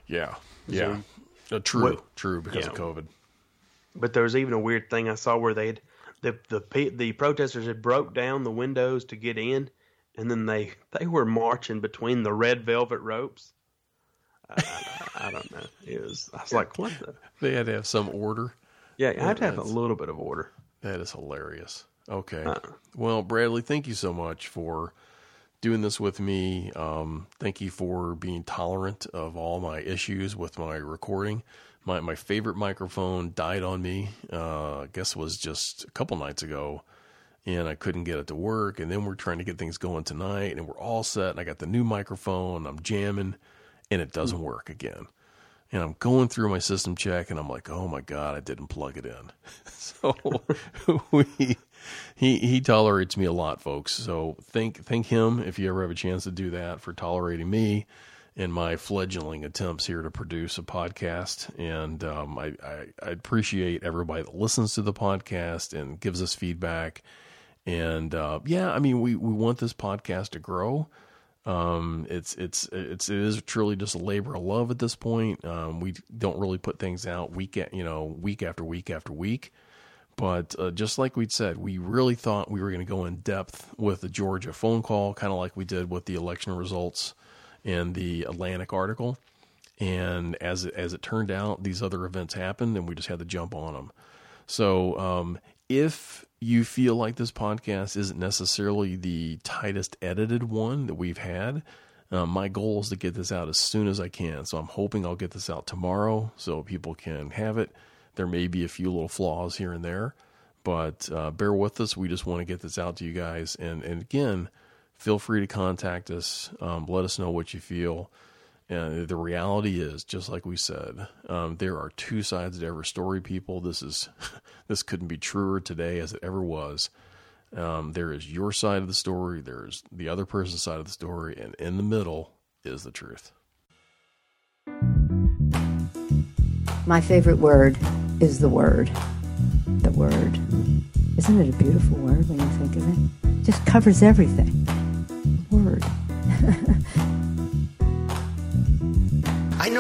Yeah, yeah, so, uh, true, well, true because yeah. of COVID. But there was even a weird thing I saw where they'd the the the protesters had broke down the windows to get in, and then they they were marching between the red velvet ropes. I, I, I don't know. It was. I was like, what? The? They had to have some order. Yeah, I had to have a little bit of order. That is hilarious. Okay. Uh, well, Bradley, thank you so much for doing this with me. Um, thank you for being tolerant of all my issues with my recording my my favorite microphone died on me. Uh, I guess was just a couple nights ago, and I couldn't get it to work. And then we're trying to get things going tonight, and we're all set. And I got the new microphone. I'm jamming, and it doesn't work again. And I'm going through my system check, and I'm like, oh my god, I didn't plug it in. so we he he tolerates me a lot, folks. So thank thank him if you ever have a chance to do that for tolerating me in my fledgling attempts here to produce a podcast. And um, I, I, I, appreciate everybody that listens to the podcast and gives us feedback. And uh, yeah, I mean, we, we want this podcast to grow. Um, it's it's it's it is truly just a labor of love at this point. Um, we don't really put things out week at, you know week after week after week. But uh, just like we'd said, we really thought we were going to go in depth with the Georgia phone call, kind of like we did with the election results in the Atlantic article. And as it, as it turned out, these other events happened, and we just had to jump on them. So, um, if you feel like this podcast isn't necessarily the tightest edited one that we've had, uh, my goal is to get this out as soon as I can. So I'm hoping I'll get this out tomorrow so people can have it. There may be a few little flaws here and there, but uh, bear with us. We just want to get this out to you guys. And and again, feel free to contact us. Um, let us know what you feel. And the reality is, just like we said, um, there are two sides to every story. People, this is this couldn't be truer today as it ever was. Um, there is your side of the story. There's the other person's side of the story, and in the middle is the truth. My favorite word is the word. The word. Isn't it a beautiful word when you think of it? it just covers everything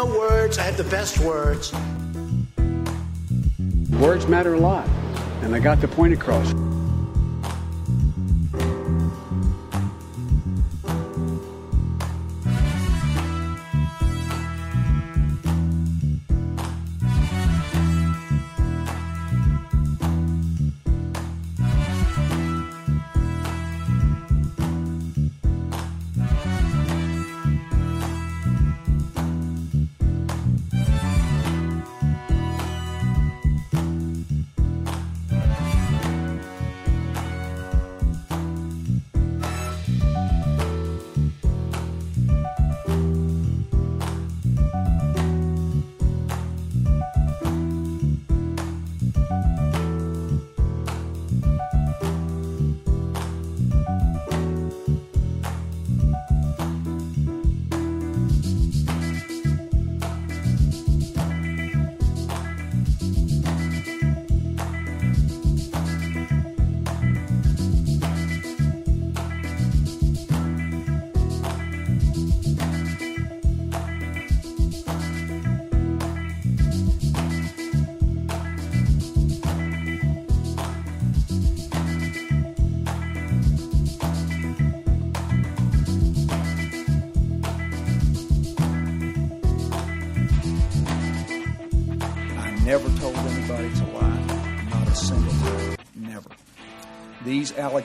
Know words, I have the best words. Words matter a lot, and I got the point across.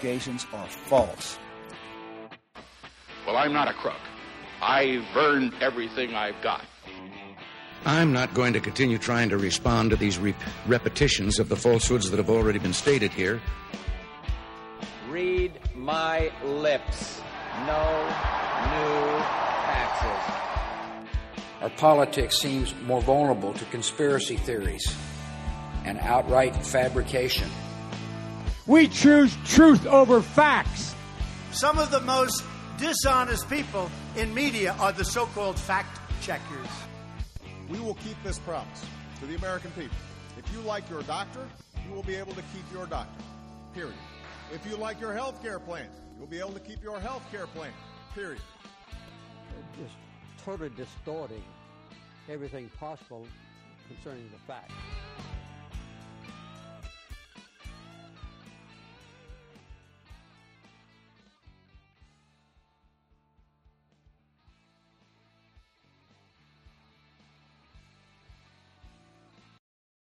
Allegations are false. Well, I'm not a crook. I've earned everything I've got. I'm not going to continue trying to respond to these rep- repetitions of the falsehoods that have already been stated here. Read my lips. No new taxes. Our politics seems more vulnerable to conspiracy theories and outright fabrication. We choose truth over facts. Some of the most dishonest people in media are the so called fact checkers. We will keep this promise to the American people. If you like your doctor, you will be able to keep your doctor. Period. If you like your health care plan, you'll be able to keep your health care plan. Period. They're just totally distorting everything possible concerning the facts.